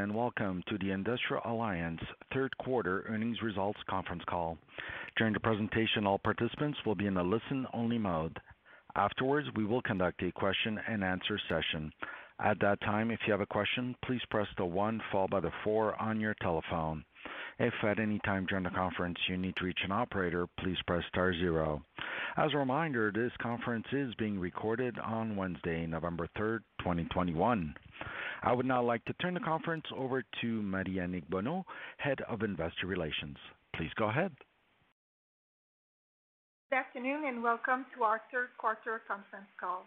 And welcome to the Industrial Alliance third quarter earnings results conference call. During the presentation, all participants will be in a listen-only mode. Afterwards, we will conduct a question-and-answer session. At that time, if you have a question, please press the one followed by the four on your telephone. If at any time during the conference you need to reach an operator, please press star zero. As a reminder, this conference is being recorded on Wednesday, November 3rd, 2021. I would now like to turn the conference over to Marie-Annick Bonneau, Head of Investor Relations. Please go ahead. Good afternoon, and welcome to our third quarter conference call.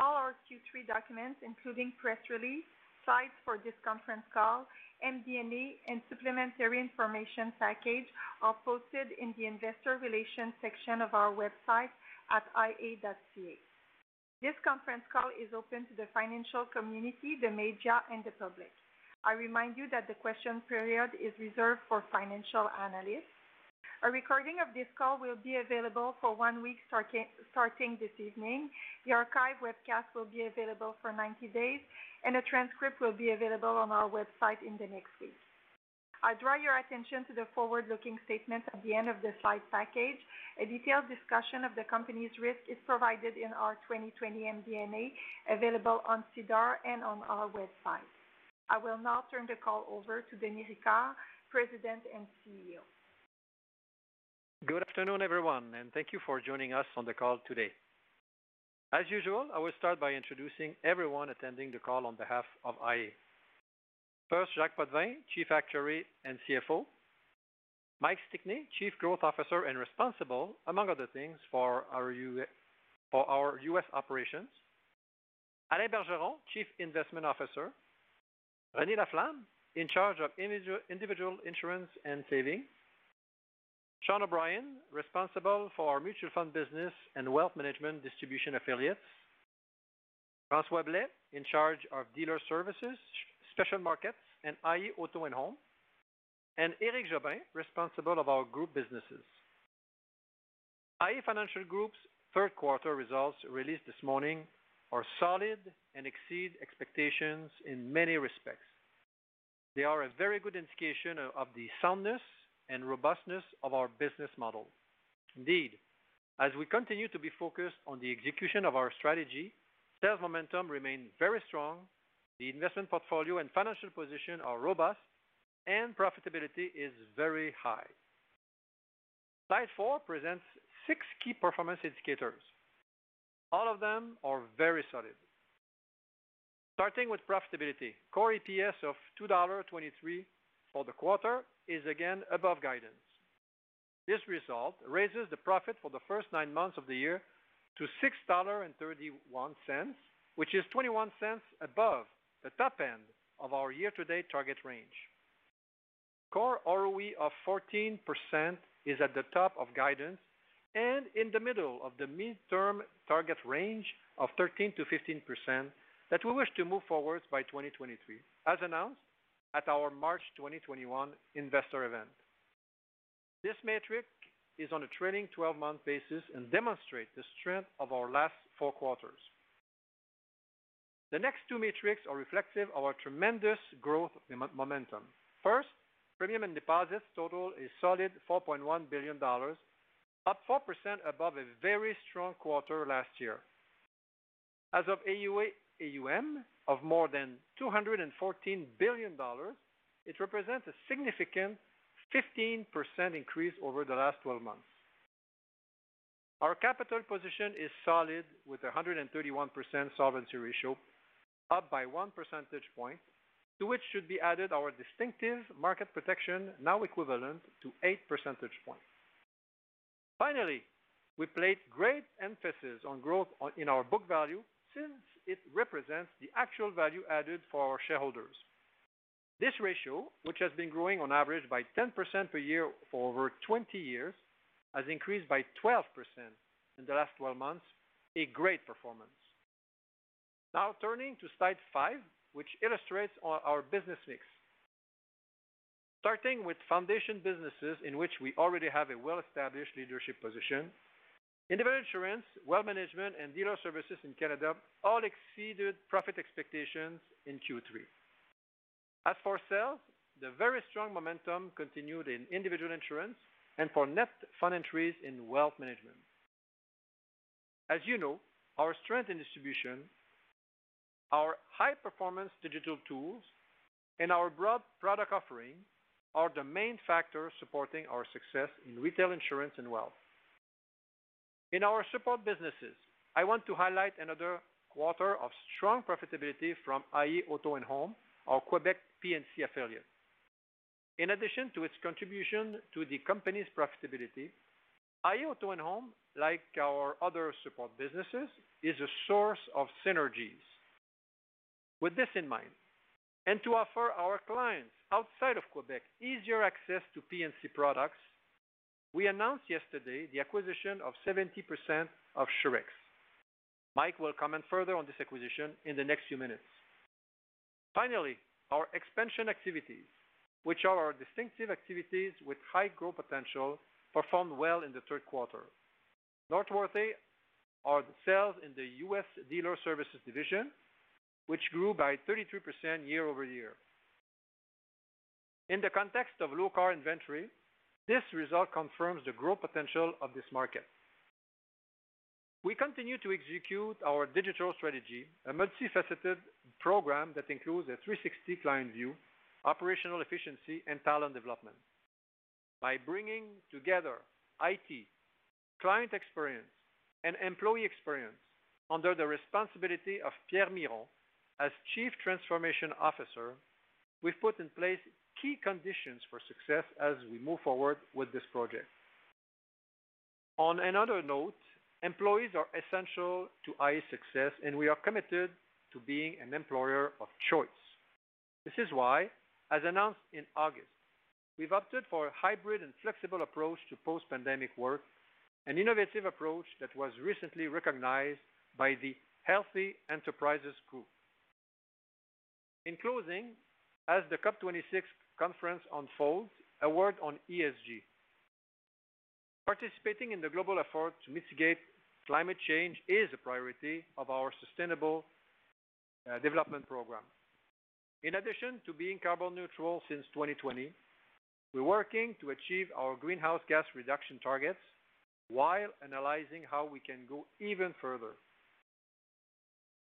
All our Q3 documents, including press release, slides for this conference call, MD&A, and supplementary information package, are posted in the investor relations section of our website at ia.ca. This conference call is open to the financial community, the media, and the public. I remind you that the question period is reserved for financial analysts. A recording of this call will be available for one week starting this evening. The archive webcast will be available for 90 days, and a transcript will be available on our website in the next week. I draw your attention to the forward-looking statements at the end of the slide package. A detailed discussion of the company's risk is provided in our 2020 MD&A, available on SEDAR and on our website. I will now turn the call over to Denis Ricard, President and CEO. Good afternoon, everyone, and thank you for joining us on the call today. As usual, I will start by introducing everyone attending the call on behalf of iA. First, Jacques Potvin, Chief Actuary and CFO. Mike Stickney, Chief Growth Officer and responsible, among other things, for our U.S. operations. Alain Bergeron, Chief Investment Officer. Renée Laflamme, in charge of individual insurance and savings. Sean O'Brien, responsible for our mutual fund business and wealth management distribution affiliates. François Blais, in charge of dealer services, special markets, and iA Auto and Home. And Éric Jobin, responsible of our group businesses. iA Financial Group's third quarter results released this morning are solid and exceed expectations in many respects. They are a very good indication of the soundness and robustness of our business model. Indeed, as we continue to be focused on the execution of our strategy, sales momentum remain very strong, the investment portfolio and financial position are robust, and profitability is very high. Slide four presents six key performance indicators. All of them are very solid. Starting with profitability, core EPS of 2.23 dollar for the quarter is again above guidance. This result raises the profit for the first nine months of the year to 6.31 dollar, which is $0.21 above the top end of our year-to-date target range. Core ROE of 14% is at the top of guidance and in the middle of the midterm target range of 13%-15% that we wish to move forward by 2023, as announced at our March 2021 investor event. This metric is on a trailing 12-month basis and demonstrate the strength of our last four quarters. The next two metrics are reflective of our tremendous growth momentum. First, premium and deposits total a solid 4.1 billion dollars, up 4% above a very strong quarter last year. As of AUA AUM of more than 214 billion dollars, it represents a significant 15% increase over the last 12 months. Our capital position is solid with a 131% solvency ratio, up by 1 percentage point, to which should be added our distinctive market protection, now equivalent to 8 percentage points. Finally, we place great emphasis on growth in our book value since it represents the actual value added for our shareholders. This ratio, which has been growing on average by 10% per year for over 20 years, has increased by 12% in the last 12 months, a great performance. Now turning to slide five, which illustrates our business mix. Starting with foundation businesses in which we already have a well-established leadership position, individual insurance, wealth management, and dealer services in Canada all exceeded profit expectations in Q3. As for sales, the very strong momentum continued in individual insurance and for net fund entries in wealth management. As you know, our strength in distribution, our high-performance digital tools, and our broad product offering are the main factors supporting our success in retail insurance and wealth. In our support businesses, I want to highlight another quarter of strong profitability from iA Auto and Home, our Quebec P&C affiliate. In addition to its contribution to the company's profitability, iA Auto and Home, like our other support businesses, is a source of synergies. With this in mind, and to offer our clients outside of Quebec easier access to P&C products, we announced yesterday the acquisition of 70% of Surex. Mike will comment further on this acquisition in the next few minutes. Finally, our expansion activities, which are our distinctive activities with high growth potential, performed well in the third quarter. Noteworthy are the sales in the U.S. Dealer Services division, which grew by 33% year-over-year. In the context of low car inventory, this result confirms the growth potential of this market. We continue to execute our digital strategy, a multifaceted program that includes a 360 client view, operational efficiency, and talent development. By bringing together IT, client experience, and employee experience under the responsibility of Pierre Miron as Chief Transformation Officer, we've put in place key conditions for success as we move forward with this project. On another note, employees are essential to iA's success, and we are committed to being an employer of choice. This is why, as announced in August, we've opted for a hybrid and flexible approach to post-pandemic work, an innovative approach that was recently recognized by the Healthy Enterprises Group. In closing, as the COP26 conference unfolds, a word on ESG. Participating in the global effort to mitigate climate change is a priority of our sustainable uh, development program. In addition to being carbon neutral since 2020, we're working to achieve our greenhouse gas reduction targets while analyzing how we can go even further.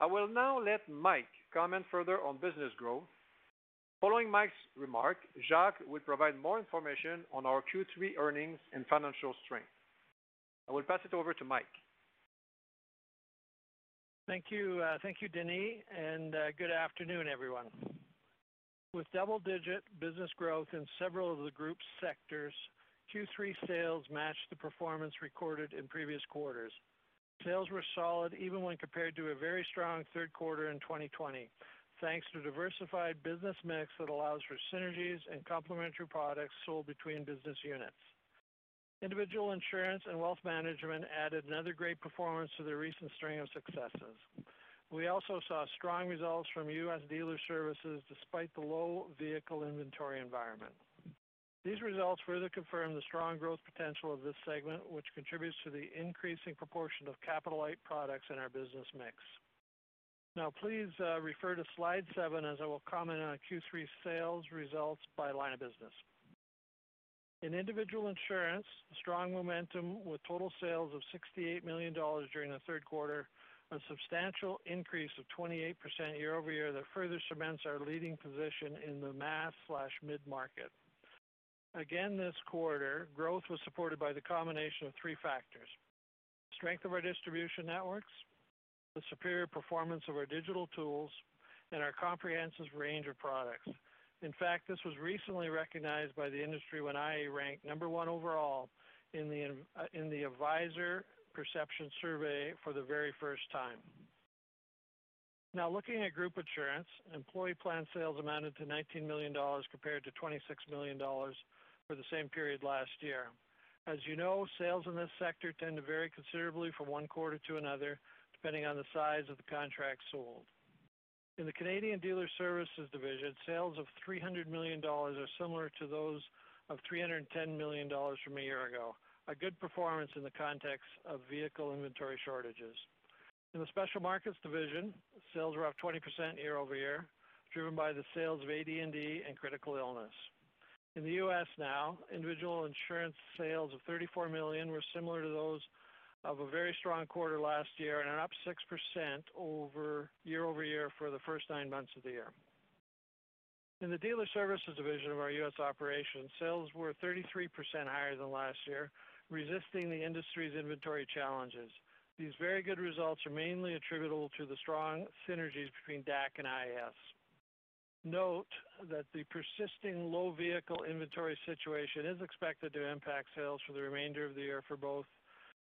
I will now let Mike comment further on business growth. Following Mike's remark, Jacques will provide more information on our Q3 earnings and financial strength. I will pass it over to Mike. Thank you. Uh, thank you, Denis, and uh, good afternoon, everyone. With double-digit business growth in several of the group's sectors, Q3 sales matched the performance recorded in previous quarters. Sales were solid even when compared to a very strong third quarter in 2020, thanks to diversified business mix that allows for synergies and complementary products sold between business units. Individual insurance and wealth management added another great performance to their recent string of successes. We also saw strong results from U.S. Dealer Services despite the low vehicle inventory environment. These results further confirm the strong growth potential of this segment, which contributes to the increasing proportion of capital-light products in our business mix. Now, please uh, refer to slide seven as I will comment on Q3 sales results by line of business. In individual insurance, strong momentum with total sales of 68 million dollars during the third quarter, a substantial increase of 28% year-over-year that further cements our leading position in the mass/mid-market. Again, this quarter, growth was supported by the combination of three factors, strength of our distribution networks, the superior performance of our digital tools, and our comprehensive range of products. In fact, this was recently recognized by the industry when iA ranked number one overall in the Advisor Perception Survey for the very first time. Now, looking at group insurance, employee plan sales amounted to 19 million dollars compared to 26 million dollars for the same period last year. As you know, sales in this sector tend to vary considerably from one quarter to another, depending on the size of the contract sold. In the Canadian Dealer Services division, sales of 300 million dollars are similar to those of 310 million dollars from a year ago, a good performance in the context of vehicle inventory shortages. In the Special Markets division, sales were up 20% year-over-year, driven by the sales of AD&D and critical illness. In the U.S. now, individual insurance sales of 34 million were similar to those of a very strong quarter last year and are up 6% year-over-year for the first nine months of the year. In the Dealer Services division of our U.S. operations, sales were 33% higher than last year, resisting the industry's inventory challenges. These very good results are mainly attributable to the strong synergies between DAC and IAS. Note that the persisting low vehicle inventory situation is expected to impact sales for the remainder of the year for both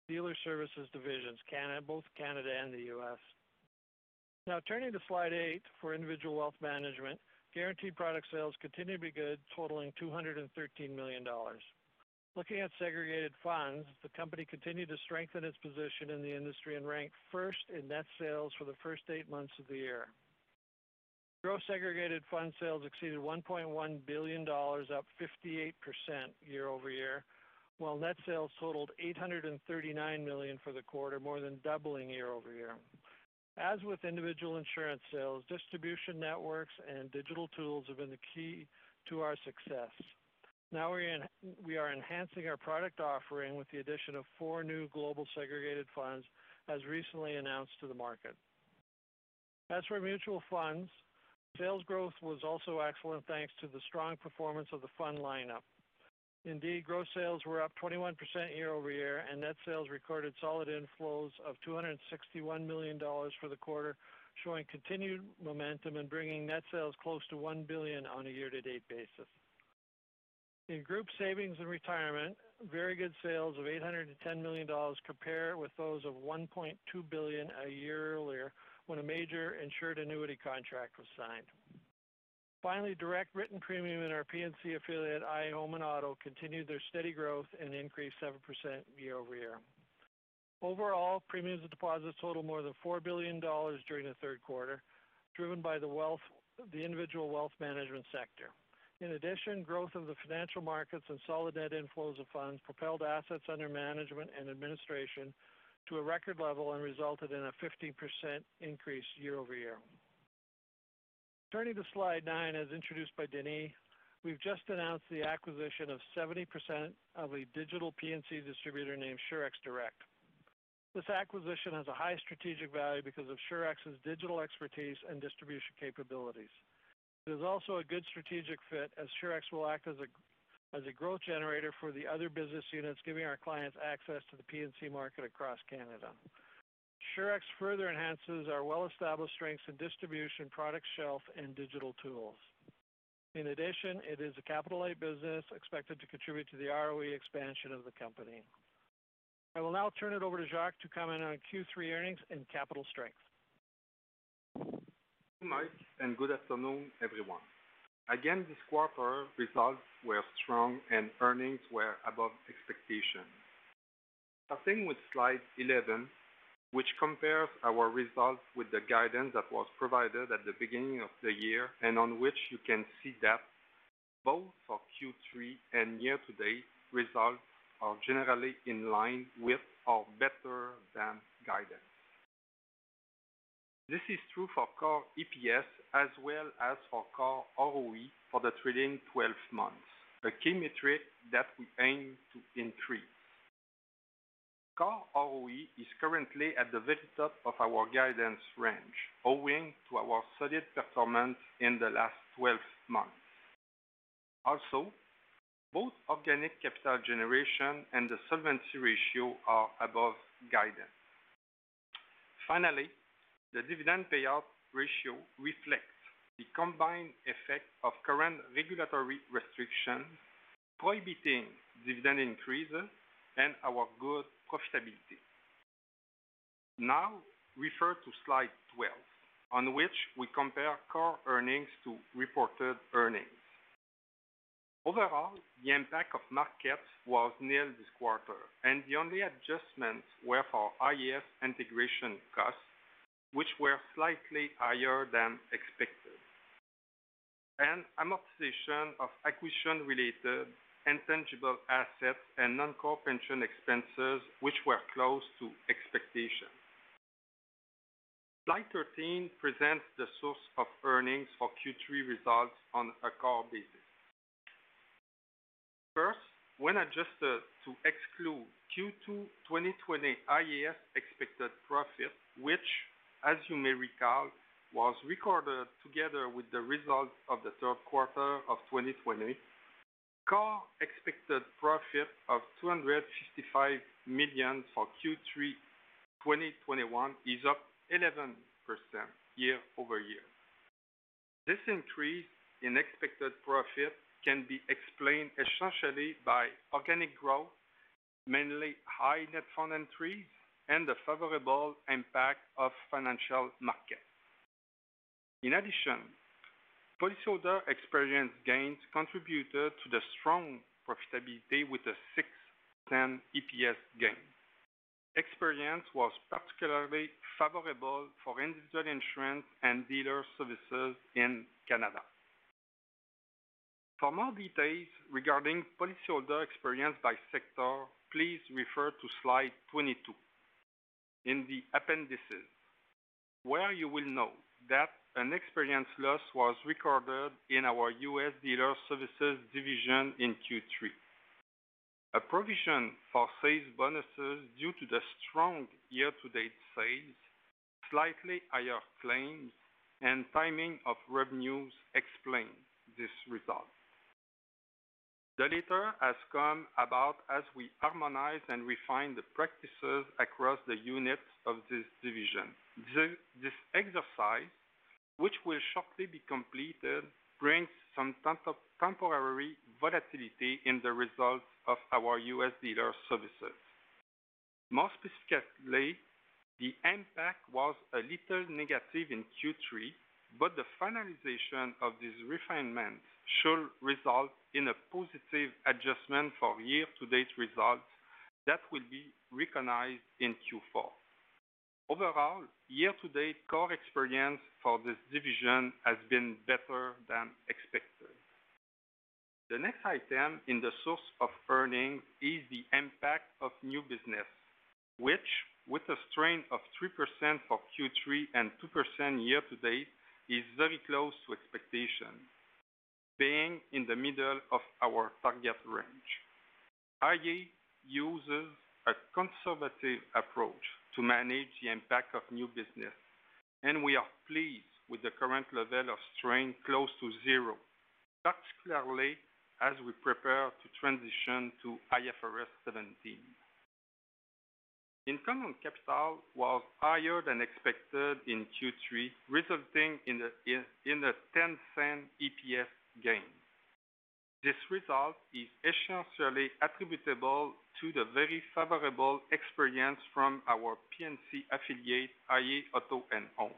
Dealer Services divisions, both Canada and the U.S. Now turning to slide eight for Individual Wealth Management, guaranteed product sales continue to be good, totaling 213 million dollars. Looking at segregated funds, the company continued to strengthen its position in the industry and ranked first in net sales for the first eight months of the year. Gross segregated fund sales exceeded 1.1 billion dollars, up 58% year-over-year, while net sales totaled 839 million for the quarter, more than doubling year-over-year. As with individual insurance sales, distribution networks and digital tools have been the key to our success. Now we are enhancing our product offering with the addition of four new global segregated funds, as recently announced to the market. As for mutual funds, sales growth was also excellent, thanks to the strong performance of the fund lineup. Indeed, gross sales were up 21% year-over-year, and net sales recorded solid inflows of 261 million dollars for the quarter, showing continued momentum and bringing net sales close to 1 billion on a year-to-date basis. In group savings and retirement, very good sales of 810 million dollars compare with those of 1.2 billion a year earlier when a major insured annuity contract was signed. Finally, direct written premium in our P&C affiliate, iA Home and Auto, continued their steady growth and increased 7% year-over-year. Overall, premiums and deposits totaled more than 4 billion dollars during the third quarter, driven by the individual wealth management sector. In addition, growth of the financial markets and solid net inflows of funds propelled assets under management and administration to a record level and resulted in a 15% increase year-over-year. Turning to slide nine, as introduced by Denis, we've just announced the acquisition of 70% of a digital P&C distributor named Surex Direct. This acquisition has a high strategic value because of Surex's digital expertise and distribution capabilities. It is also a good strategic fit as Surex will act as a growth generator for the other business units, giving our clients access to the P&C market across Canada. Surex further enhances our well-established strengths in distribution, product shelf, and digital tools. In addition, it is a capital-light business expected to contribute to the ROE expansion of the company. I will now turn it over to Jacques to comment on Q3 earnings and capital strength. Mike, and good afternoon, everyone. Again, this quarter results were strong and earnings were above expectations. Starting with slide 11, which compares our results with the guidance that was provided at the beginning of the year and on which you can see that both for Q3 and year-to-date results are generally in line with or better than guidance. This is true for core EPS as well as for core ROE for the trailing 12 months, a key metric that we aim to increase. Core ROE is currently at the very top of our guidance range, owing to our solid performance in the last 12 months. Also, both organic capital generation and the solvency ratio are above guidance. Finally, the dividend payout ratio reflects the combined effect of current regulatory restrictions prohibiting dividend increases and our good profitability. Now refer to slide 12 on which we compare core earnings to reported earnings. Overall, the impact of markets was nil this quarter, and the only adjustments were for IAS integration costs, which were slightly higher than expected, and amortization of acquisition-related intangible assets and non-core pension expenses, which were close to expectation. Slide 13 presents the source of earnings for Q3 results on a core basis. First, when adjusted to exclude Q2 2020 IAS expected profit, which, as you may recall, was recorded together with the results of the third quarter of 2020, core expected profit of 255 million for Q3 2021 is up 11% year-over-year. This increase in expected profit can be explained essentially by organic growth, mainly high net fund entries, and the favorable impact of financial markets. In addition, policyholder experience gains contributed to the strong profitability with a 0.06 EPS gain. Experience was particularly favorable for individual insurance and dealer services in Canada. For more details regarding policyholder experience by sector, please refer to slide 22 in the appendices, where you will note that an experience loss was recorded in our U.S. Dealer Services division in Q3. A provision for sales bonuses due to the strong year-to-date sales, slightly higher claims, and timing of revenues explain this result. The latter has come about as we harmonize and refine the practices across the units of this division. This exercise, which will shortly be completed, brings some temporary volatility in the results of our U.S. Dealer Services. More specifically, the impact was a little negative in Q3, but the finalization of these refinements should result in a positive adjustment for year-to-date results that will be recognized in Q4. Overall, year-to-date core experience for this division has been better than expected. The next item in the source of earnings is the impact of new business, which, with a strain of 3% for Q3 and 2% year-to-date, is very close to expectation, being in the middle of our target range. iA uses a conservative approach to manage the impact of new business, and we are pleased with the current level of strain close to zero, particularly as we prepare to transition to IFRS 17. Income on capital was higher than expected in Q3, resulting in a 0.10 EPS gain. This result is essentially attributable to the very favorable experience from our P&C affiliate, iA Auto and Home,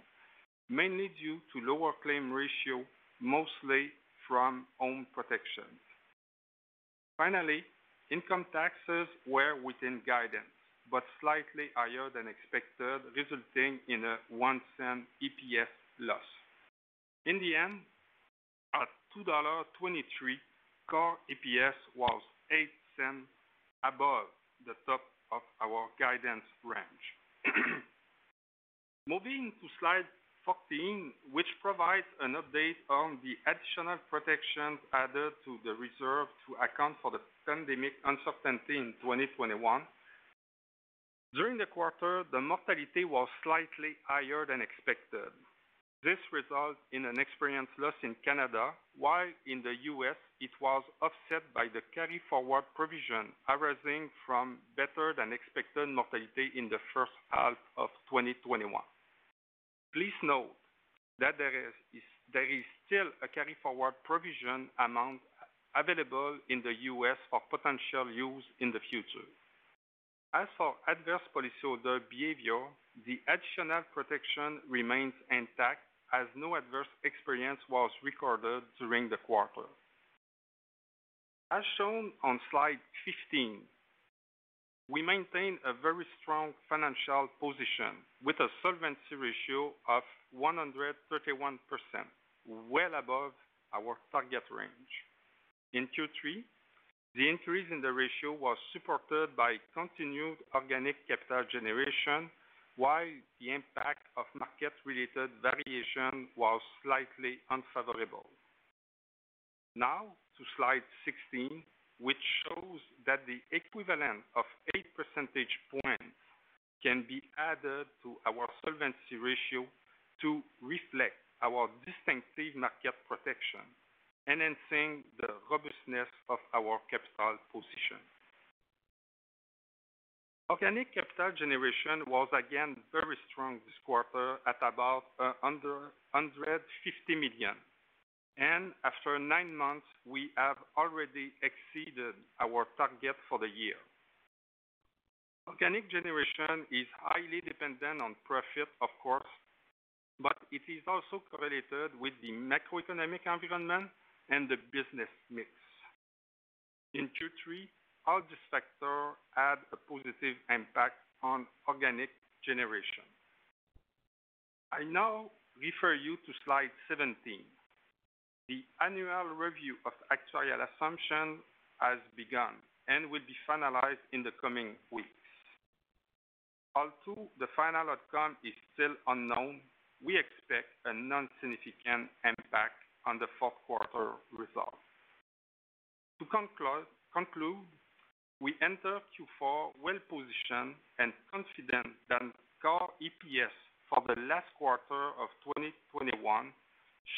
mainly due to lower claim ratio, mostly from home protection. Finally, income taxes were within guidance, but slightly higher than expected, resulting in a $0.01 EPS loss. In the end, at 2.23 dollar, core EPS was $0.08 above the top of our guidance range. Moving to slide 14, which provides an update on the additional protections added to the reserve to account for the pandemic uncertainty in 2021. During the quarter, the mortality was slightly higher than expected. This results in an experience loss in Canada, while in the U.S., it was offset by the carry-forward provision arising from better than expected mortality in the first half of 2021. Please note that there is still a carry-forward provision amount available in the U.S. for potential use in the future. As for adverse policyholder behavior, the additional protection remains intact as no adverse experience was recorded during the quarter. As shown on slide 15, we maintain a very strong financial position with a solvency ratio of 131%, well above our target range. In Q3, the increase in the ratio was supported by continued organic capital generation, while the impact of market-related variation was slightly unfavorable. Now to slide 16, which shows that the equivalent of 8 percentage points can be added to our solvency ratio to reflect our distinctive market protection, enhancing the robustness of our capital position. Organic capital generation was again very strong this quarter at about uh, 150 million. After nine months, we have already exceeded our target for the year. Organic generation is highly dependent on profit, of course, but it is also correlated with the macroeconomic environment and the business mix. In Q3, all these factors had a positive impact on organic generation. I now refer you to slide 17. The annual review of actuarial assumption has begun and will be finalized in the coming weeks. Although the final outcome is still unknown, we expect a non-significant impact on the fourth quarter results. To conclude, we enter Q4 well-positioned and confident that core EPS for the last quarter of 2021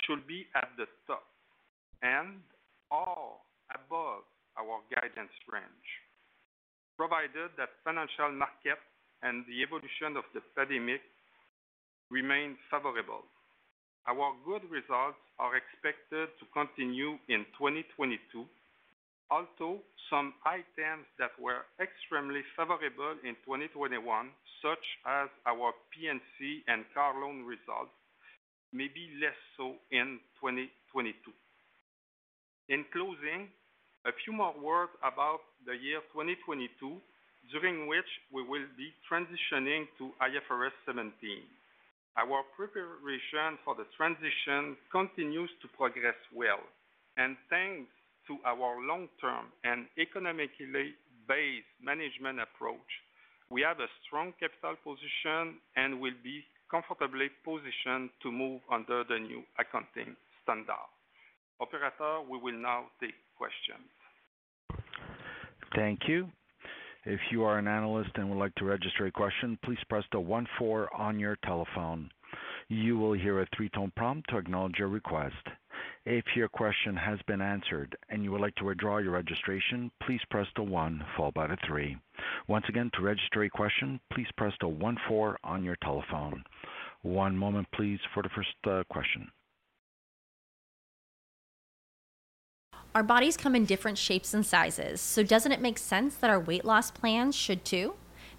should be at the top and/or above our guidance range, provided that financial market and the evolution of the pandemic remain favorable. Our good results are expected to continue in 2022, although some items that were extremely favorable in 2021, such as our P&C and car loan results, may be less so in 2022. In closing, a few more words about the year 2022, during which we will be transitioning to IFRS 17. Our preparation for the transition continues to progress well, and thanks to our long-term and economically based management approach, we have a strong capital position and will be comfortably positioned to move under the new accounting standard. Operator, we will now take questions. Thank you. If you are an analyst and would like to register a question, please press the one four on your telephone. You will hear a three-tone prompt to acknowledge your request. If your question has been answered and you would like to withdraw your registration, please press the one followed by the three. Once again, to register a question, please press the one four on your telephone. One moment please for the first uh, question. Our bodies come in different shapes and sizes, so doesn't it make sense that our weight loss plans should too?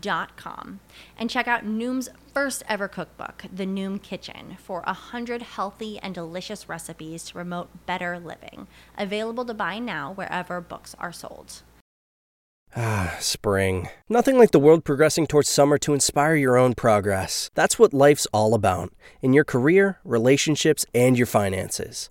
dot com. And check out Noom's first ever cookbook, The Noom Kitchen, for a hundred healthy and delicious recipes to promote better living. Available to buy now wherever books are sold. Ah, spring. Nothing like the world progressing towards summer to inspire your own progress. That's what life's all about in your career, relationships, and your finances.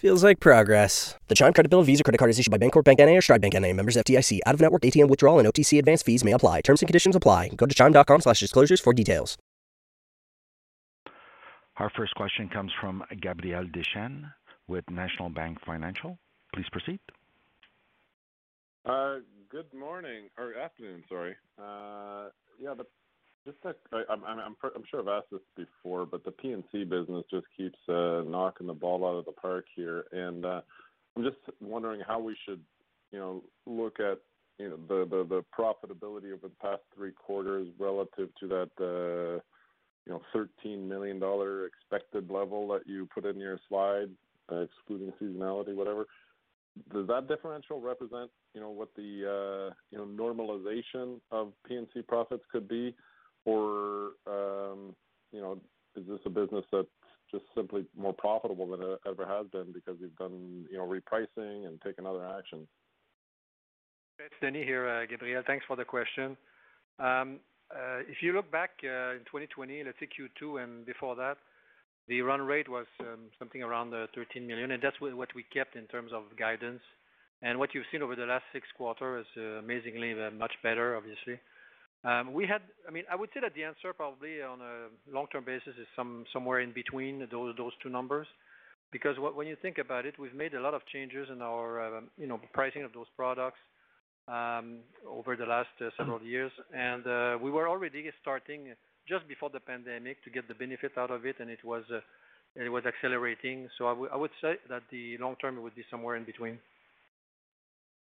Feels like progress. The Chime Credit Builder Visa credit card is issued by Bancorp Bank NA or Stride Bank NA. Members FDIC. Out of network ATM withdrawal and OTC advance fees may apply. Terms and conditions apply. Go to chime.com slash disclosures for details. Our first question comes from Gabriel Dechaine with National Bank Financial. Please proceed. Uh, good morning or afternoon, sorry. Uh, yeah, the just I, I'm, I'm, I'm sure I've asked this before, but the P&C business just keeps uh, knocking the ball out of the park here, and uh, I'm just wondering how we should, you know, look at you know the the, the profitability over the past three quarters relative to that, uh, you know, 13 million dollar expected level that you put in your slide, uh, excluding seasonality, whatever. Does that differential represent, you know, what the uh, you know normalization of P&C profits could be? Or um, you know, is this a business that's just simply more profitable than it ever has been because you've done you know repricing and taken other actions? It's Denis here, uh, Gabriel. Thanks for the question. Um, uh, if you look back uh, in 2020, let's say Q2 and before that, the run rate was um, something around 13 million, and that's what we kept in terms of guidance. And What you've seen over the last six quarters is amazingly much better, obviously. Um, we had, I mean, I would say that the answer probably on a long-term basis is some somewhere in between those two numbers, because when you think about it, we've made a lot of changes in our uh, you know pricing of those products um, over the last uh, several years, and uh, we were already starting just before the pandemic to get the benefit out of it, and it was uh, it was accelerating. So I, w- I would say that the long term would be somewhere in between.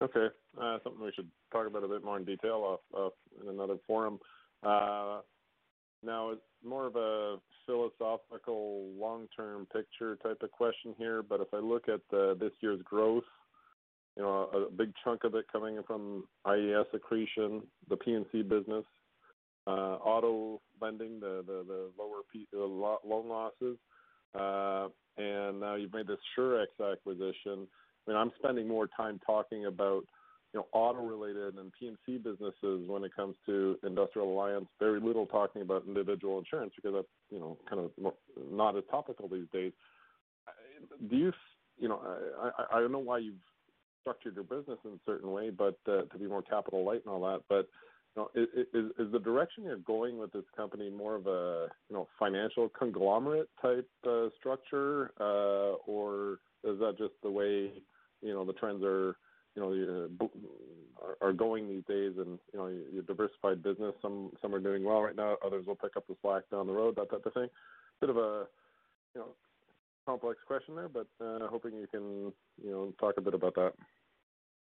Okay. Uh, something we should talk about a bit more in detail off, off in another forum. Uh, now, it's more of a philosophical, long-term picture type of question here. But if I look at uh, this year's growth, you know, a big chunk of it coming from IAS accretion, the P&C business, uh, auto lending, the the, the lower P, the loan losses, uh, and now you've made this Surex acquisition I mean, I'm spending more time talking about you know auto-related and P&C businesses when it comes to Industrial Alliance. Very little talking about individual insurance because that's you know kind of not as topical these days. Do you you know I, I don't know why you've structured your business in a certain way, but uh, to be more capital light and all that, but you know, is, is, is the direction you're going with this company more of a you know financial conglomerate type uh, structure, uh, or is that just the way you know the trends are you know are, are going these days, and you know your diversified business. Some some are doing well right now. Others will pick up the slack down the road. That type of thing. Bit of a you know complex question there, but uh, hoping you can you know talk a bit about that.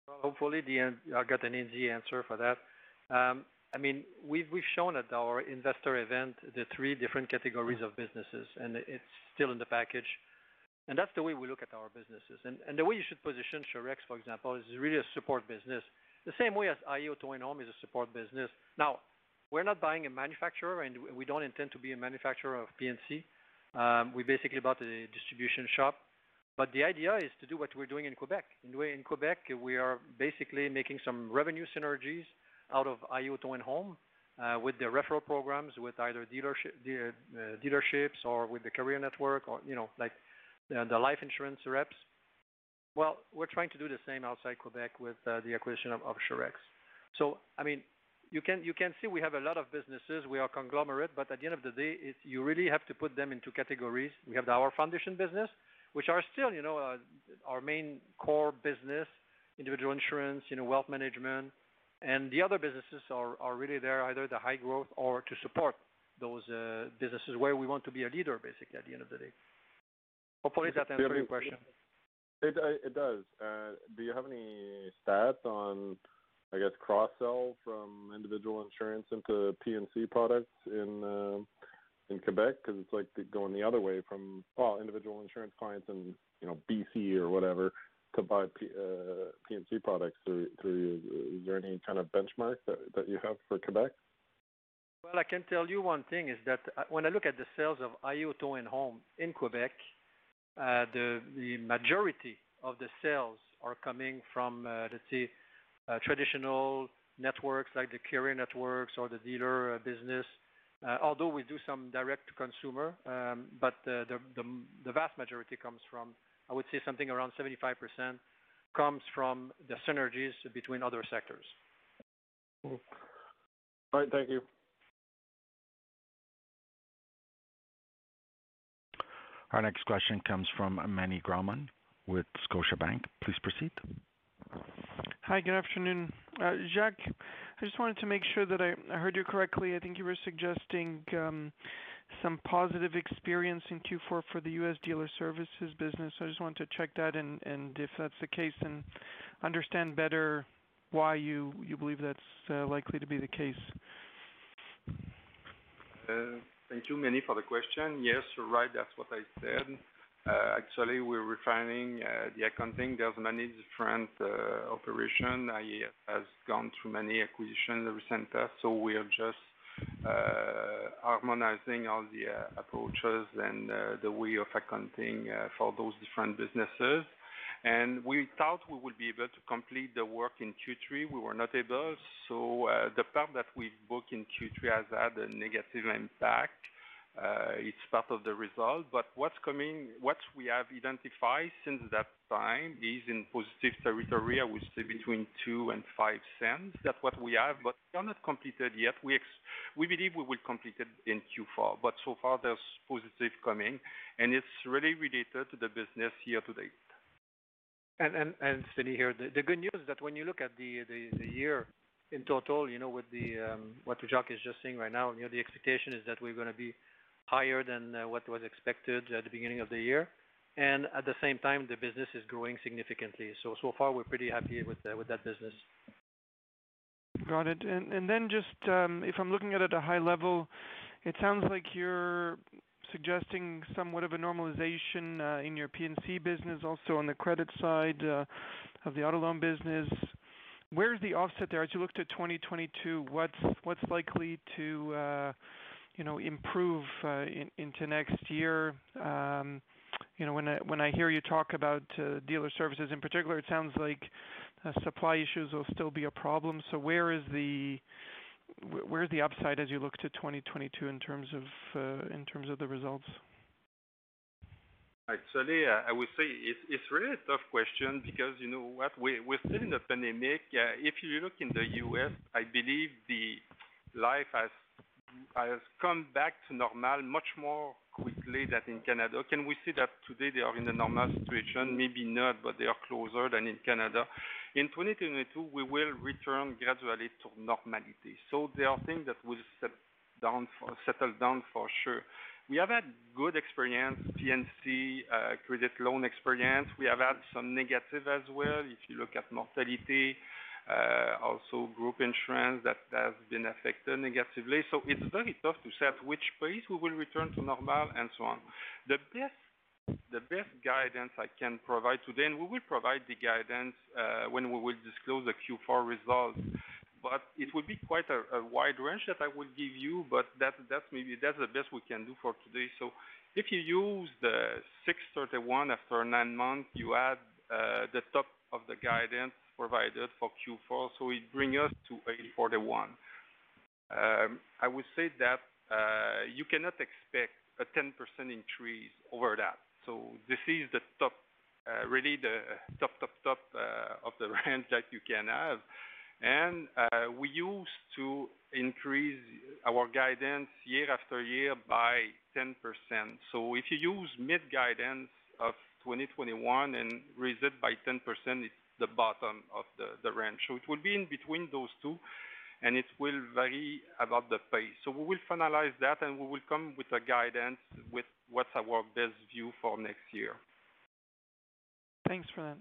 Well, hopefully the I got an easy answer for that. Um, I mean, we've we've shown at our investor event the three different categories of businesses, and it's still in the package. And that's the way we look at our businesses. And, the way you should position Surex, for example, is really a support business. The same way as iA Auto and Home is a support business. Now, we're not buying a manufacturer, and we don't intend to be a manufacturer of P&C. Um, we basically bought a distribution shop. But the idea is to do what we're doing in Quebec. In, Quebec, we are basically making some revenue synergies out of iA Auto and Home uh, with the referral programs, with either uh, dealerships or with the career network, or you know, like the life insurance reps. Well, we're trying to do the same outside Quebec with uh, the acquisition of, Surex. So, I mean, you can you can see we have a lot of businesses. We are conglomerate, but at the end of the day, you really have to put them into categories. We have our foundation business, which are still, you know, uh, our main core business, individual insurance, you know, wealth management, and the other businesses are, are really there either the high growth or to support those uh, businesses where we want to be a leader, basically, at the end of the day. Hopefully that answers your question. It it does. Uh, do you have any stats on, I guess, cross sell from individual insurance into P&C products in uh, in Quebec? Because it's like going the other way from well, individual insurance clients in you know BC or whatever to buy P&C products through you? Is there any kind of benchmark that you have for Quebec? Well, I can tell you one thing is that when I look at the sales of iA Auto and Home in Quebec, Uh, the majority of the sales are coming from, uh, let's say, uh, traditional networks like the career networks or the dealer business. Although we do some direct to consumer, um, but the vast majority comes from, I would say something around 75% comes from the synergies between other sectors. All right. Thank you. Our next question comes from Meny Grauman with Scotiabank. Please proceed. Hi, good afternoon. Uh, Jacques, I just wanted to make sure that I heard you correctly. I think you were suggesting um, some positive experience in Q4 for the U.S. Dealer Services business. I just wanted to check that and if that's the case, then understand better why you believe that's uh, likely to be the case. Uh, Thank you, Meny, for the question. Yes, you're right. That's what I said. Uh, actually, we're refining uh, the accounting. There's many different uh, operation. iA has gone through many acquisitions recently, so we are just harmonizing all the approaches and the way of accounting for those different businesses. And we thought we would be able to complete the work in Q3. We were not able. So uh the part that we booked in Q3 has had a negative impact. It's part of the result. But what's coming, what we have identified since that time is in positive territory. I would say between 0.02 and 0.05. That's what we have, but we are not completed yet. We believe we will complete it in Q4, but so far there's positive coming, and it's really related to the business year to date. Denis here. The good news is that when you look at the year in total, you know, with the um, what Jacques is just saying right now, you know, the expectation is that we're gonna be higher than uh, what was expected at the beginning of the year. And at the same time, the business is growing significantly. So far we're pretty happy with uh, with that business. Got it. And and then just, um, if I'm looking at it at a high level, it sounds like you're suggesting somewhat of a normalization uh, in your P&C business, also on the credit side uh, of the auto loan business. Where's the offset there? As you look to 2022, what's likely to, uh, you know, improve into next year? Um, you know, when I hear you talk about dealer services in particular, it sounds like supply issues will still be a problem. Where's the upside as you look to 2022 uh, in terms of the results? Actually, uh, I would say it's really a tough question because you know what? We're still in the pandemic. Uh, if you look in the U.S., I believe the life has come back to normal much more quickly than in Canada. Can we say that today they are in a normal situation? Maybe not, but they are closer than in Canada. In 2022, we will return gradually to normality. So there are things that will settle down for sure. We have had good experience, P&C, uh, credit loan experience. We have had some negative as well, if you look at mortality, uh, also group insurance that has been affected negatively. So it's very tough to say at which pace we will return to normal and so on. The best guidance I can provide today, and we will provide the guidance uh, when we will disclose the Q4 results, but it will be quite a wide range that I will give you, but that's maybe the best we can do for today. So if you use the 631 after nine months, you add uh, the top of the guidance provided for Q4, so it bring us to 841. Um, I would say that uh, you cannot expect a 10% increase over that. So this is the top, uh, really the uh, top top top uh, of the range that you can have. And we used to increase our guidance year after year by 10%. So if you use mid-guidance of 2021 and raise it by 10%, it's the bottom of the range. So it will be in between those two, and it will vary about the pace. So we will finalize that, and we will come with a guidance with what's our best view for next year. Thanks for that.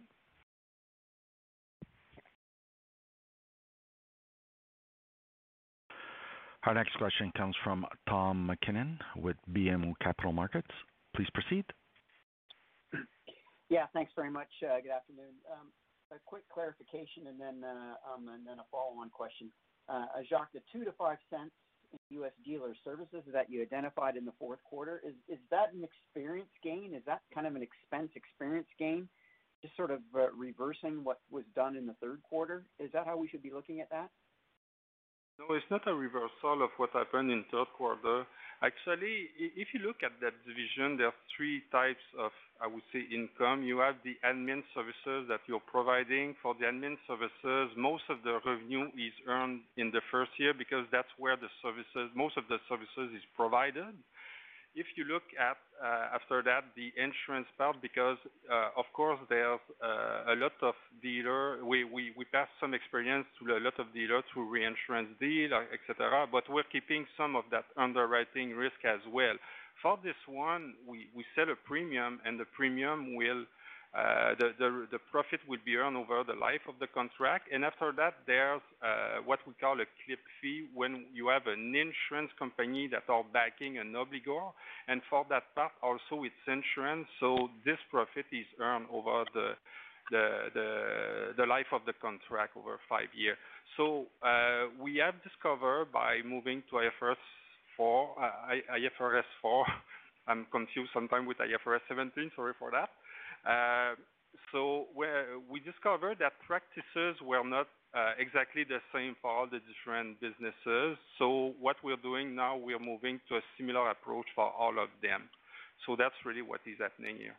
Our next question comes from Tom MacKinnon with BMO Capital Markets. Please proceed. Yeah, thanks very much. Uh, good afternoon. Um, a quick clarification and then uh, um, a follow-on question. Uh, Jacques, the $0.02-$0.05 in U.S. dealer services that you identified in the fourth quarter, is that an experience gain? Is that kind of an expense experience gain, just sort of uh, reversing what was done in the third quarter? Is that how we should be looking at that? No, it's not a reversal of what happened in third quarter. Actually, if you look at that division, there are three types of, I would say, income. You have the admin services that you're providing. For the admin services, most of the revenue is earned in the first year because that's where the services, most of the services is provided. If you look at, uh, after that, the insurance part, because, uh, of course, there's uh, a lot of dealer. We pass some experience to a lot of dealers through reinsurance deal, et cetera, but we're keeping some of that underwriting risk as well. For this one, we set a premium, and the premium will, Uh, the profit will be earned over the life of the contract. And after that, there's uh, what we call a clip fee when you have an insurance company that are backing an obligor. And for that part also it's insurance, so this profit is earned over the life of the contract over five years. So uh we have discovered by moving to IFRS 4. Uh, I'm confused sometimes with IFRS 17, sorry for that. Uh, so we discovered that practices were not uh, exactly the same for all the different businesses. So what we're doing now, we are moving to a similar approach for all of them. So that's really what is happening here.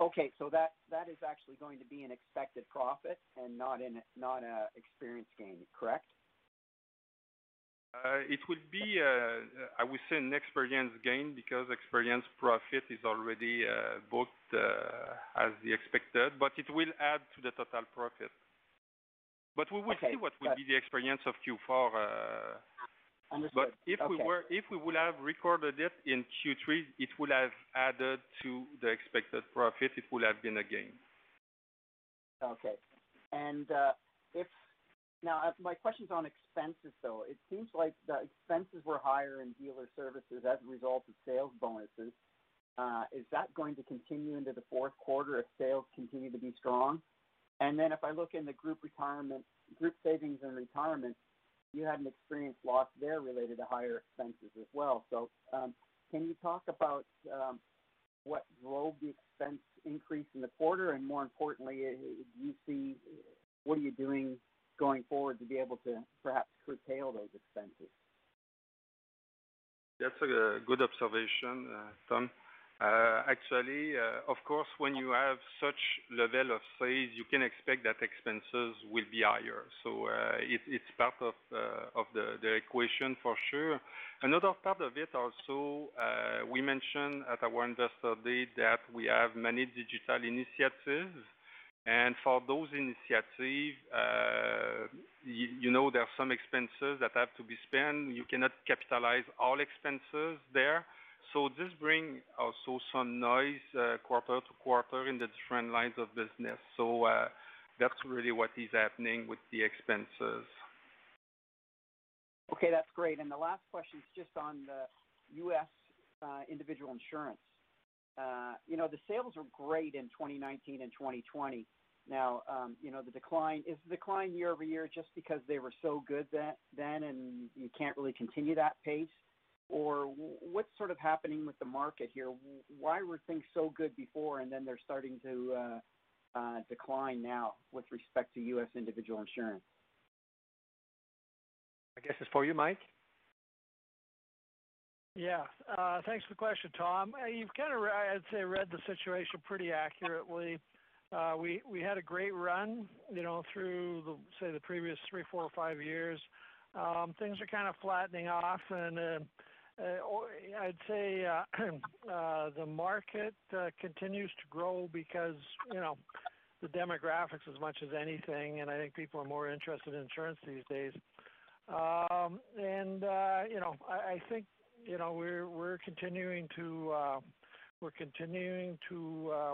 Okay. So that that is actually going to be an expected profit and not an not a experience gain, correct? Uh, it will be, uh, uh, I would say an experience gain because experience profit is already booked as the expected, but it will add to the total profit. But we will see what will be the experience of Q4. Understood. Okay. If we would have recorded it in Q3, it would have added to the expected profit. It would have been a gain. Okay. Now uh, my question's on expenses, though. It seems like the expenses were higher in dealer services as a result of sales bonuses. Uh, is that going to continue into the fourth quarter if sales continue to be strong? And then if I look in the group retirement group savings and retirement, you had an experience loss there related to higher expenses as well. So um can you talk about um, what drove the expense increase in the quarter? And more importantly, uh, do you see what are you doing going forward to be able to perhaps curtail those expenses? That's a good observation, uh, Tom. Uh, actually, uh, of course, when you have such level of sales, you can expect that expenses will be higher. So uh it's it's part of the equation for sure. Another part of it also, we mentioned at our Investor Day that we have many digital initiatives. And for those initiatives, uh, you know, there are some expenses that have to be spent. You cannot capitalize all expenses there. So this brings also some noise uh, quarter to quarter in the different lines of business. So uh, that's really what is happening with the expenses. Okay, that's great. And the last question is just on the U.S. individual insurance. You know, the sales were great in 2019 and 2020. Now, um, you know, the decline is the decline year-over-year just because they were so good then and you can't really continue that pace? Or what's sort of happening with the market here? Why were things so good before and then they're starting to uh, uh, decline now with respect to U.S. individual insurance? I guess it's for you, Mike. Yeah. Uh, thanks for the question, Tom. You've kind of, I'd say, read the situation pretty accurately. Uh, we we had a great run, you know, through the, say, the previous three, four, or five years. Um, things are kind of flattening off and uh, uh, I'd say the market continues to grow because, you know, the demographics as much as anything, and I think people are more interested in insurance these days. Um, and, you know, I think, you know, we're we're continuing to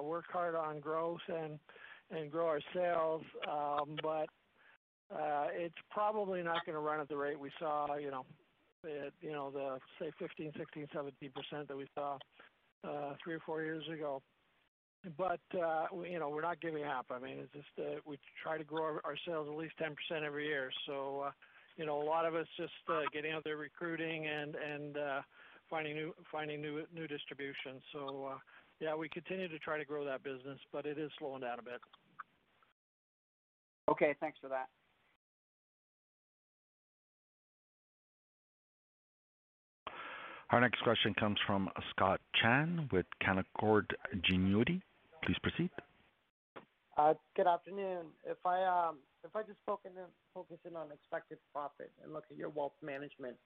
work hard on growth and and grow our sales. But it's probably not gonna run at the rate we saw, you know, you know, the, say, 15%, 16%, 17% that we saw three or four years ago. but uh, you know we're not giving up. I mean, it's just uh, we try to grow our, sales at least 10% every year. So, uh, you know, a lot of it's just uh, getting out there recruiting and and uh, finding new finding new new distribution. So, uh, yeah, we continue to try to grow that business, but it is slowing down a bit. Okay, thanks for that. Our next question comes from Scott Chan with Canaccord Genuity. Please proceed. Uh, good afternoon. If I um, if I just focus in, focus in on expected profit and look at your wealth management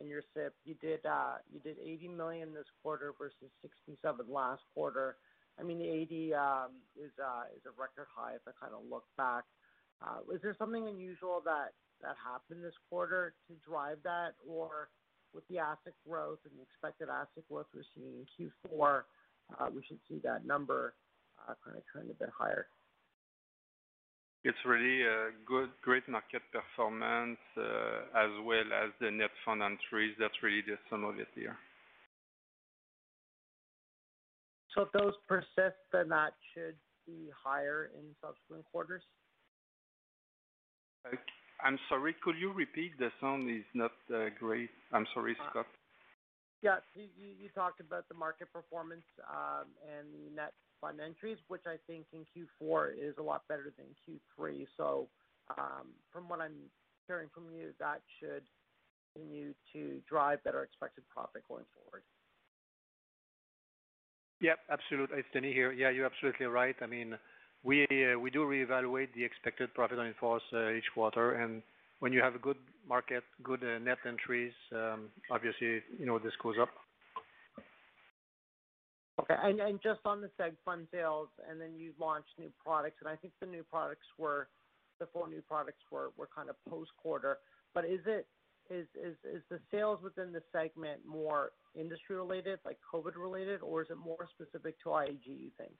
in your SIP, you did uh, you did 80 million this quarter versus 67 last quarter. I mean, the 80 um, is uh, is a record high if I kind of look back. Uh, is there something unusual that happened this quarter to drive that, or with the asset growth and the expected asset growth we're seeing in Q4, uh, we should see that number uh, kind of trend a bit higher. It's really a good, great market performance, uh, as well as the net fund entries. That's really the sum of it here. So if those persist, then that should be higher in subsequent quarters? I'm sorry, could you repeat? The sound is not uh, great. I'm sorry, Uh, Scott. Yeah. You you talked about the market performance um, and the net fund entries, which I think in Q4 is a lot better than Q3. So, um, From what I'm hearing from you, that should continue to drive better expected profit going forward. Yep, absolutely. It's Denis here. Yeah, you're absolutely right. I mean, we uh, we do reevaluate the expected profit on in-force uh, each quarter, and when you have a good market, good uh, net entries, um, obviously, you know, this goes up. Okay. and and Just on the seg fund sales, and then you launched new products, and I think the new products were, the four new products were were kind of post-quarter. But Is it is is is the sales within the segment more industry related, like COVID related, or is it more specific to IAG, you think?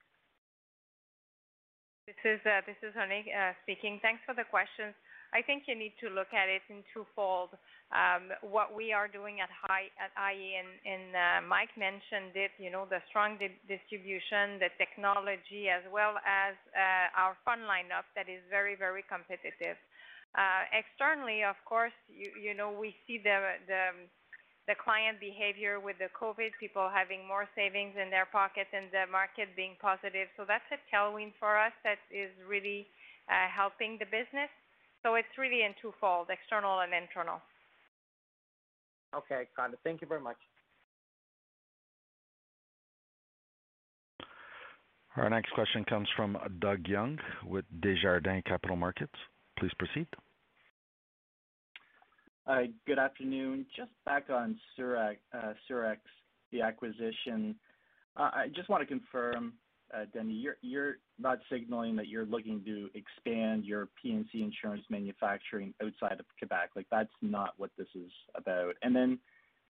This is uh, this is Honey uh, speaking. Thanks for the questions. I think you need to look at it in twofold. Um, what we are doing at high at iA and, and uh, Mike mentioned it. You know the strong di- distribution, the technology, as well as uh, our fund lineup that is very very competitive. Uh, externally, of course, you you know we see the the the client behavior with the COVID, people having more savings in their pocket and the market being positive. So that's a tailwind for us that is really uh, helping the business. So it's really in twofold, external and internal. Okay, got it. Thank you very much. Our next question comes from Doug Young with Desjardins Capital Markets. Please proceed. Good afternoon. Just back on Surex, uh, the acquisition. Uh, I just want to confirm, uh, Denis, you're not signaling that you're looking to expand your P&C insurance manufacturing outside of Quebec. Like, that's not what this is about. And then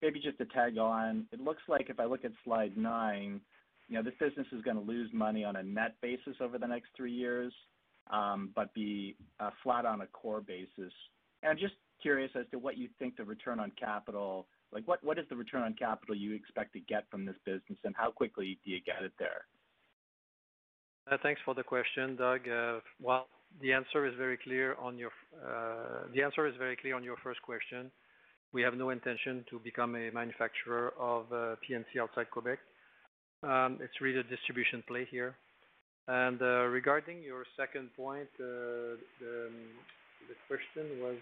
maybe just to tag on, it looks like if I look at slide nine, you know, this business is gonna lose money on a net basis over the next three years, um, but be flat on a core basis. And I'm just curious as to what you think the return on capital, like what is the return on capital you expect to get from this business, and how quickly do you get it there? Uh, thanks for the question, Doug. Uh, well, the answer is very clear on your uh, the answer is very clear on your first question. We have no intention to become a manufacturer of P&C outside Quebec. Um, it's really a distribution play here. And regarding your second point, uh, the, the question was,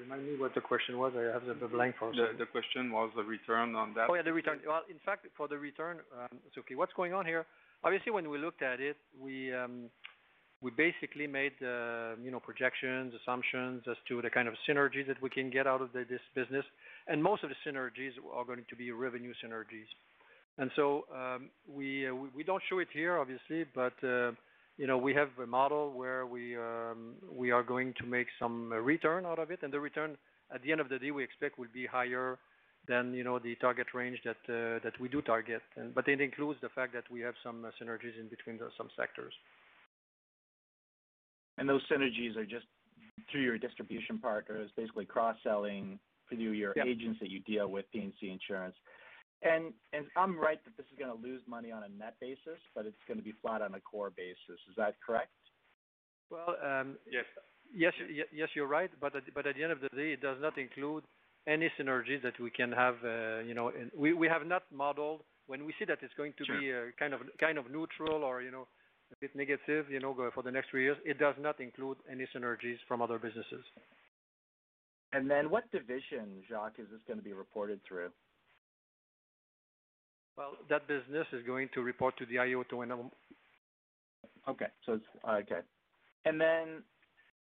remind me what the question was. I have the blank for a The, the question was the return on that. Oh, yeah, the return. Well, in fact, for the return, um, it's okay. What's going on here? Obviously, when we looked at it, we um, we basically made uh, you know projections, assumptions as to the kind of synergies that we can get out of this business, and most of the synergies are going to be revenue synergies. And so um, we, uh, we don't show it here, obviously, but uh, you know, we have a model where we um, we are going to make some return out of it, and the return at the end of the day we expect will be higher than you know the target range that uh, that we do target. And, but it includes the fact that we have some uh, synergies in between the, some sectors. And those synergies are just through your distribution partners, basically cross-selling through your yep. agents that you deal with, P&C Insurance. And and I'm right that this is gonna lose money on a net basis, but it's gonna be flat on a core basis. Is that correct? Well, um, Yes. yes, y- yes, you're right. But at, but at the end of the day, it does not include any synergies that we can have. Uh, you know, we we have not modeled when we see that it's going to be uh, kind of kind of neutral or you know a bit negative. You know, for the next three years. It does not include any synergies from other businesses. And then what division, Jacques, is this gonna be reported through? Well, that business is going to report to the Okay. So it's okay.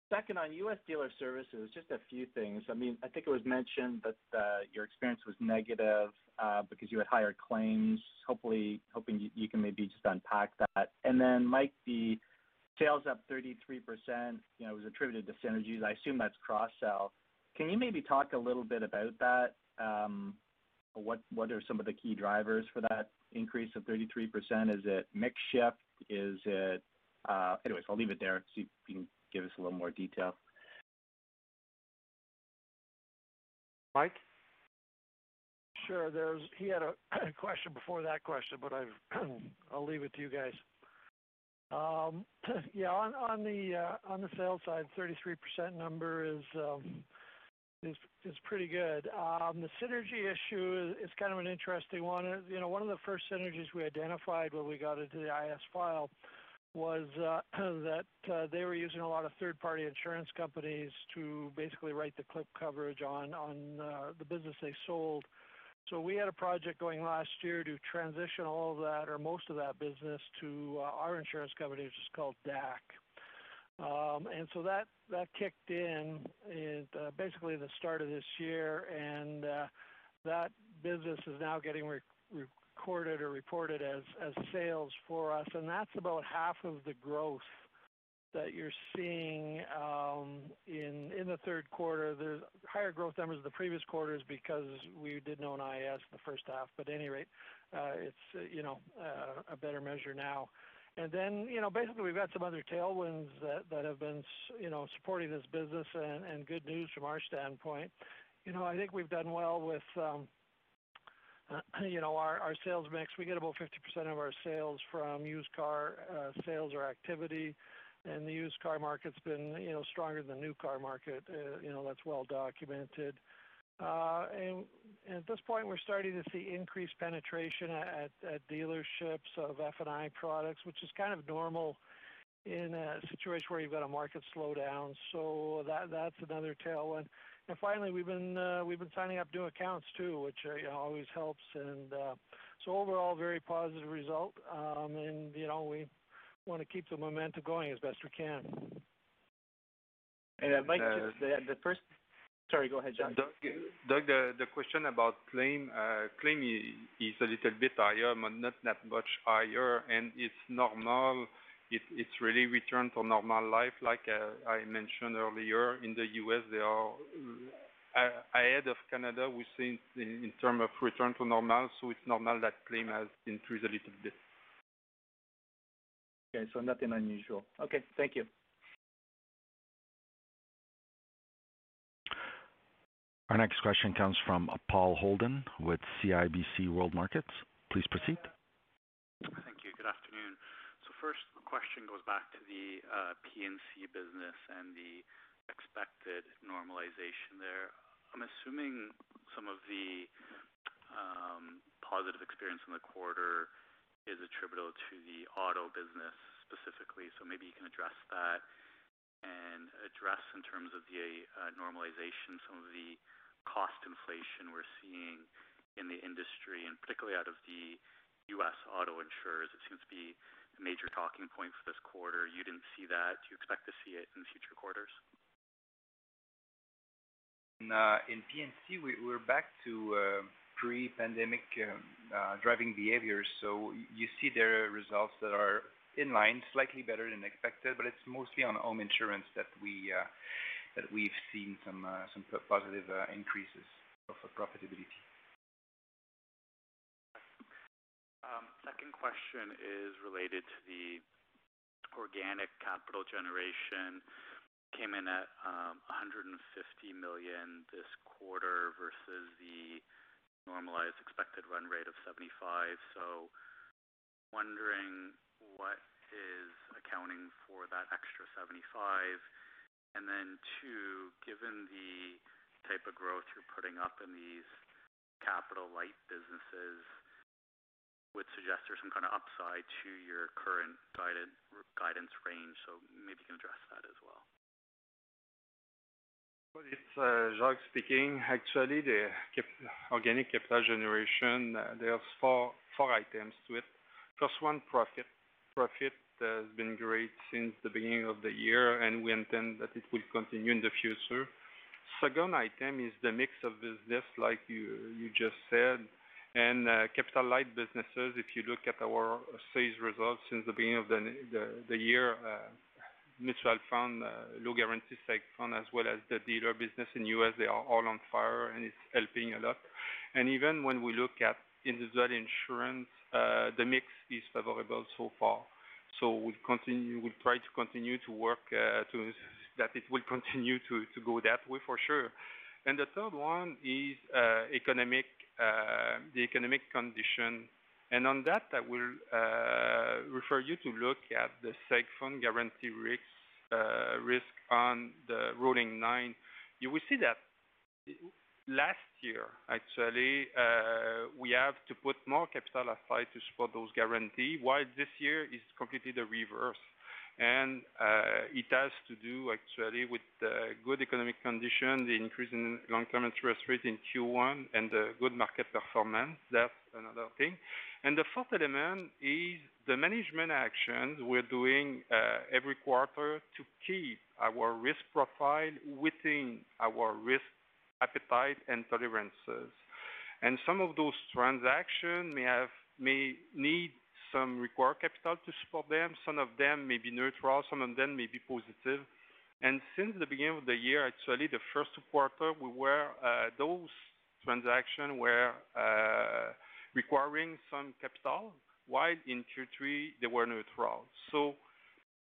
Second, on U.S. dealer services, just a few things. I mean, I think it was mentioned that uh, your experience was negative uh, because you had higher claims. Hopefully, hoping you, can maybe just unpack that. And then, Mike, the sales up 33%, you know, was attributed to synergies. I assume that's cross-sell. Can you maybe talk a little bit about that? Um, what what are some of the key drivers for that increase of 33%? Is it mix shift? Is it... uh, Anyways, I'll leave it there, see if you can give us a little more detail. Mike. Sure. There's he had a question before that question, but I've I'll leave it to you guys. Um, yeah, on on the uh, on the sales side, 33% number is um, is is pretty good. Um, the synergy issue is, is kind of an interesting one. You know, one of the first synergies we identified when we got into the IAS file was uh, that uh, they were using a lot of third-party insurance companies to basically write the clip coverage on uh, the business they sold. So we had a project going last year to transition all of that or most of that business to our insurance company, which is called DAC. Um, and so that kicked in at basically the start of this year, and that business is now getting recorded or reported as as sales for us, and that's about half of the growth that you're seeing um, in in the third quarter. There's higher growth numbers in the previous quarters because we didn't own IAS the first half, but at any rate, uh, it's uh, you know uh, a better measure now. And then, you know, basically we've got some other tailwinds that, have been, you know, supporting this business and, good news from our standpoint. You know, I think we've done well with, um, you know, our, sales mix. We get about 50% of our sales from used car uh, sales or activity. And the used car market's been, you know, stronger than the new car market. Uh, you know, that's well documented. Uh, at this point, we're starting to see increased penetration at, dealerships of F&I products, which is kind of normal in a situation where you've got a market slowdown. That's another tailwind. And finally, we've been uh, we've been signing up new accounts too, which uh, you know, always helps. And uh, so overall, very positive result. Um, and you know, we want to keep the momentum going as best we can. And uh, Mike, Uh, just the, the first. Sorry, go ahead, John. Doug, Doug, the the question about claim uh, claim i- is a little bit higher, but not that much higher, and it's normal. It It's really return to normal life. Like uh, I mentioned earlier, in the U.S., they are uh, ahead of Canada, we see in in terms of return to normal, so it's normal that claim has increased a little bit. Okay, so nothing unusual. Okay, thank you. Our next question comes from Paul Holden with CIBC World Markets. Please proceed. Thank you. Good afternoon. So first question goes back to the uh, P&C business and the expected normalization there. I'm assuming some of the um, positive experience in the quarter is attributable to the auto business specifically. So maybe you can address that and address in terms of the uh, normalization some of the cost inflation we're seeing in the industry, and particularly out of the U.S. auto insurers. It seems to be a major talking point for this quarter. You didn't see that. Do you expect to see it in future quarters? In, uh, P&C, we, we're back to uh, pre-pandemic um, uh, driving behaviors. So you see there results that are in line, slightly better than expected, but it's mostly on home insurance that we uh, that we've seen some uh, positive uh, increases of uh, profitability. Second question is related to the organic capital generation. Came in at um, 150 million this quarter versus the normalized expected run rate of 75. Wondering what is accounting for that extra 75. Then two, given the type of growth you're putting up in these capital light businesses would suggest there's some kind of upside to your current guidance range. So maybe you can address that as well. It's uh, Jacques speaking. Actually, the organic capital generation, uh, there's four items to it. First one, profit. Profit has been great since the beginning of the year, and we intend that it will continue in the future. Second item is the mix of business, like you just said. And uh, capital light businesses, if you look at our sales results since the beginning of the year, uh, mutual fund, uh, low guarantee seg fund, as well as the dealer business in U.S., they are all on fire, and it's helping a lot. And even when we look at individual insurance, the mix is favorable so far. So we'll try to continue to work to that it will continue to go that way for sure. And the third one is uh, economic, uh, the economic condition. And on that, I will uh, refer you to look at the seg fund guarantee risk on the rolling nine. You will see that last year, actually, we have to put more capital aside to support those guarantee, while this year is completely the reverse. And uh, it has to do actually with the good economic condition, the increase in long-term interest rate in Q1 and the good market performance. That's another thing. And the fourth element is the management actions we're doing uh, every quarter to keep our risk profile within our risk appetite and tolerances. And some of those transactions may have may need some required capital to support them. Some of them may be neutral, some of them may be positive. And Since the beginning of the year, actually, the first quarter, we were uh, those transactions were requiring some capital, while in Q3 they were neutral. So,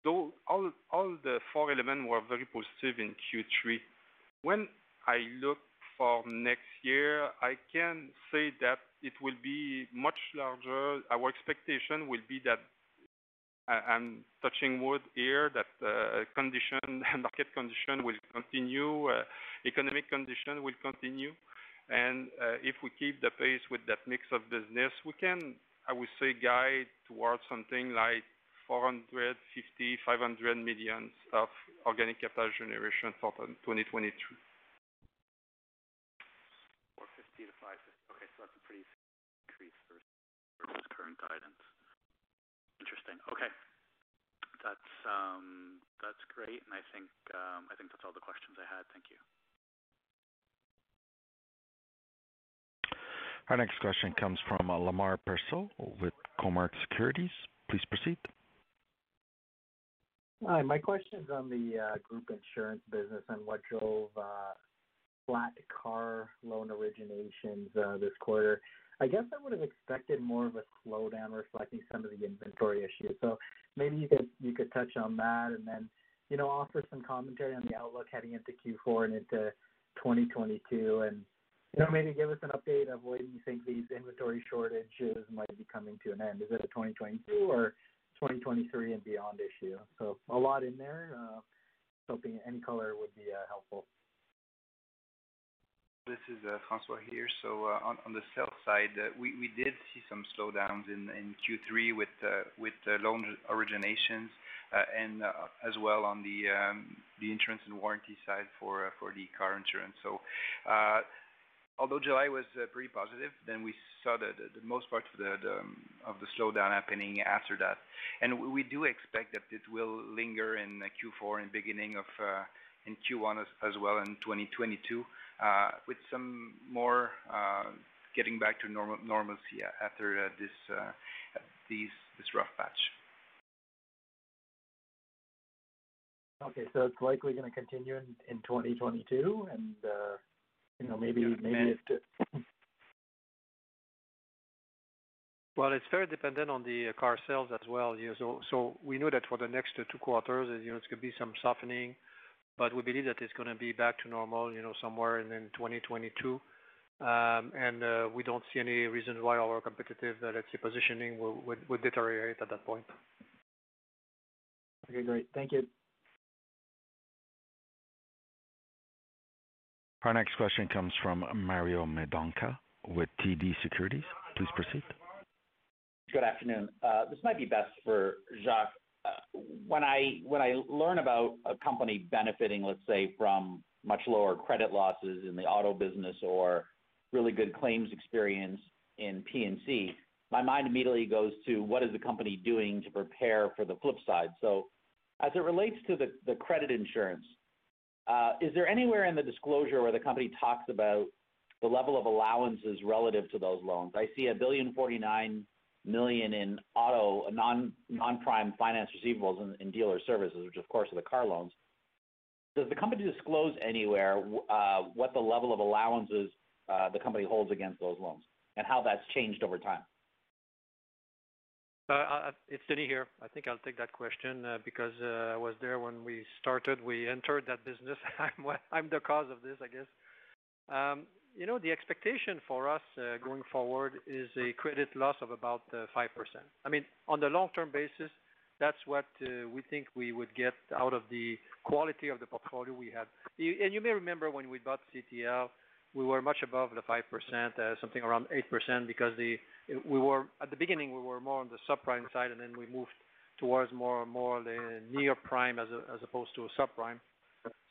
all the four elements were very positive in Q3. When I look for next year, I can say that it will be much larger. Our expectation will be that, I'm touching wood here, that uh condition market condition will continue, economic condition will continue. And if we keep the pace with that mix of business, we can, I would say, guide towards something like 450 million-500 million of organic capital generation for 2023. 450-550. Okay. That's a pretty increase versus current guidance. Interesting. Okay. That's um, great. And um, I think that's all the questions I had. Thank you. Our next question comes from uh, Lemar Persaud with Cormark Securities. Please proceed. Hi. My question's on the uh, group insurance business and what drove uh, flat car loan originations this quarter. I guess I would have expected more of a slowdown reflecting some of the inventory issues. So maybe you could you could touch on that and then, you know, offer some commentary on the outlook heading into Q4 and into 2022. and You know, maybe give us an update of when you think these inventory shortages might be coming to an end. Is it a 2022 or 2023 and beyond issue? So a lot in there. Uh, Hoping any color would be uh, helpful. This is uh, François here. So uh on the sales side, uh, we did see some slowdowns in Q3 with uh, loan originations and as well on um, the insurance and warranty side for the car insurance. So, although July was pretty positive, then we saw the most part um, of the slowdown happening after that. And we do expect that it will linger in Q4 and beginning of in Q1 as well in 2022 Uh, with some more uh, getting back to normal normalcy after uh, uh this rough patch. Okay. So it's likely gonna continue in 2022 and, you know, maybe it. Well, it's very dependent on the car sales as well. Yeah so so we know that for the next two quarters, you know, it's gonna be some softening, but we believe that it's gonna be back to normal, you know, somewhere in 2022. Um, and uh, We don't see any reason why our competitive, uh, let's say, positioning would deteriorate at that point. Okay, great. Thank you. Our next question comes from Mario Mendonca with TD Securities. Please proceed. Good afternoon. Uh, this might be best for Jacques. When I when I learn about a company benefiting, let's say, from much lower credit losses in the auto business or really good claims experience in P&C, my mind immediately goes to what is the company doing to prepare for the flip side. So, as it relates to the the credit insurance, uh, is there anywhere in the disclosure where the company talks about the level of allowances relative to those loans? I see 1.049 billion in auto non-prime finance receivables in dealer services, which of course are the car loans. Does the company disclose anywhere uh, what the level of allowances uh, the company holds against those loans and how that's changed over time? Uh, it's Denis here. I think I'll take that question because I was there when we started. We entered that business. I'm the cause of this, I guess. Um, You know, the expectation for us uh, going forward is a credit loss of about uh, 5%. I mean, on the long-term basis, that's what uh, we think we would get out of the quality of the portfolio we. And you may remember when we bought CTL, we were much above the 5%, something around 8% because we were at the beginning, we were more on the subprime side, and then we moved towards more more the near prime as opposed to a subprime.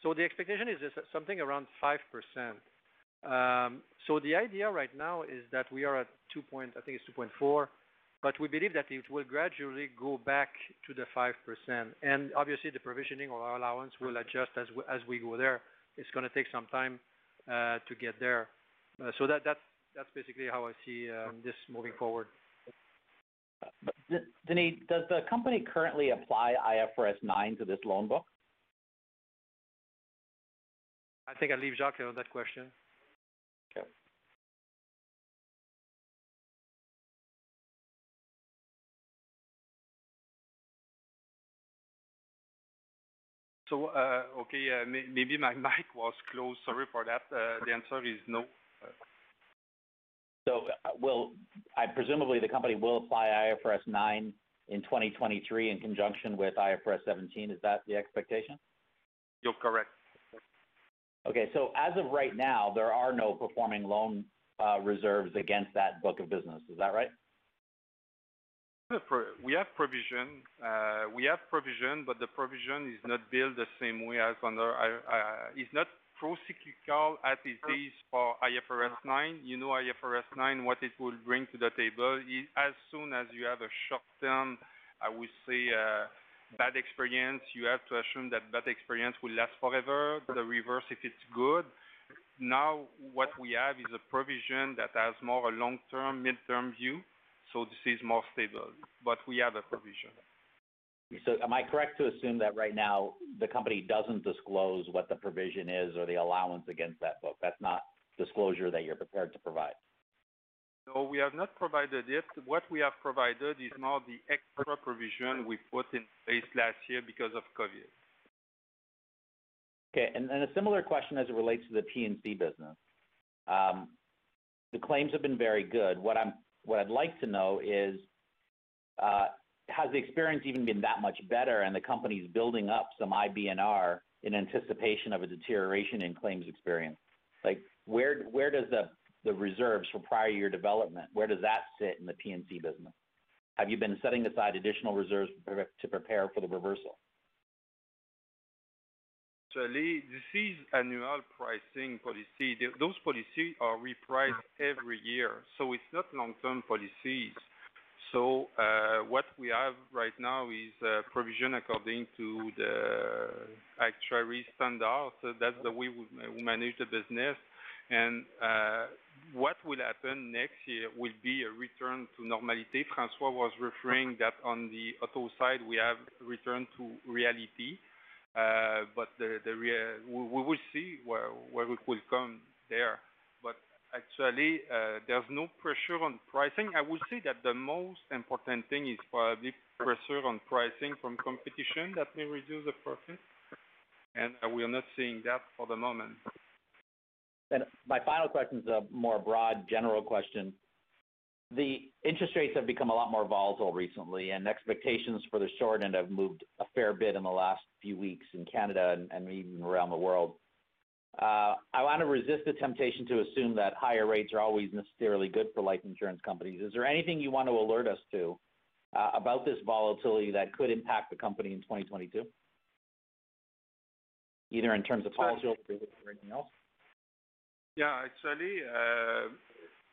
So the expectation is something around 5%. Um, the idea right now is that we are at 2.4, but we believe that it will gradually go back to the 5%. And obviously, the provisioning or allowance will adjust as we go there. It's gonna take some time uh, to get there. Uh, so that's that's basically how I see um, this moving forward. Denis, does the company currently apply IFRS 9 to this loan book? I think I'll leave Jacques on that question. So, uh, okay, maybe my mic was closed. Sorry for that. Uh, the answer is no. So, uh, well, presumably the company will apply IFRS 9 in 2023 in conjunction with IFRS 17. Is that the expectation? You're correct. Okay. So as of right now, there are no performing loan reserves against that book of business. Is that right? We have provision, uh, We have provision, but the provision is not built the same way as under. It's not procyclical as it is for IFRS 9. You know IFRS 9, what it will bring to the table is as soon as you have a short-term, I would say, uh, bad experience, you have to assume that that experience will last forever. The reverse if it's good. Now, what we have is a provision that has more a long-term, midterm view, so this is more stable. But we have a provision. So am I correct to assume that right now the company doesn't disclose what the provision is or the allowance against that book? That's not disclosure that you're prepared to provide. No, we have not provided it. What we have provided is now the extra provision we put in place last year because of COVID. Okay. And then a similar question as it relates to the P&C business. Um, the claims have been very good. What I'd like to know is, uh, has the experience even been that much better and the company's building up some IBNR in anticipation of a deterioration in claims experience? Like, where where does the the reserves for prior year development, where does that sit in the P&C business? Have you been setting aside additional reserves to prepare for the reversal? Lee, this is annual pricing policy. Those policies are repriced every year, so it's not long-term policies. So uh, What we have right now is provision according to the actuary standard. That's the way we manage the business. And uh, What will happen next year will be a return to normality. François was referring that on the auto side, we have returned to reality. Uh, but we will see where it will come there. But actually, uh, there's no pressure on pricing. I would say that the most important thing is probably pressure on pricing from competition that may reduce the profit. And uh, we are not seeing that for the moment. And my final question is a more broad, general question. The interest rates have become a lot more volatile recently, and expectations for the short end have moved a fair bit in the last few weeks in Canada and even around the world. Uh, I want to resist the temptation to assume that higher rates are always necessarily good for life insurance companies. Is there anything you want to alert us to uh, about this volatility that could impact the company in 2022, either in terms of policy or anything else? Yeah. Actually, uh,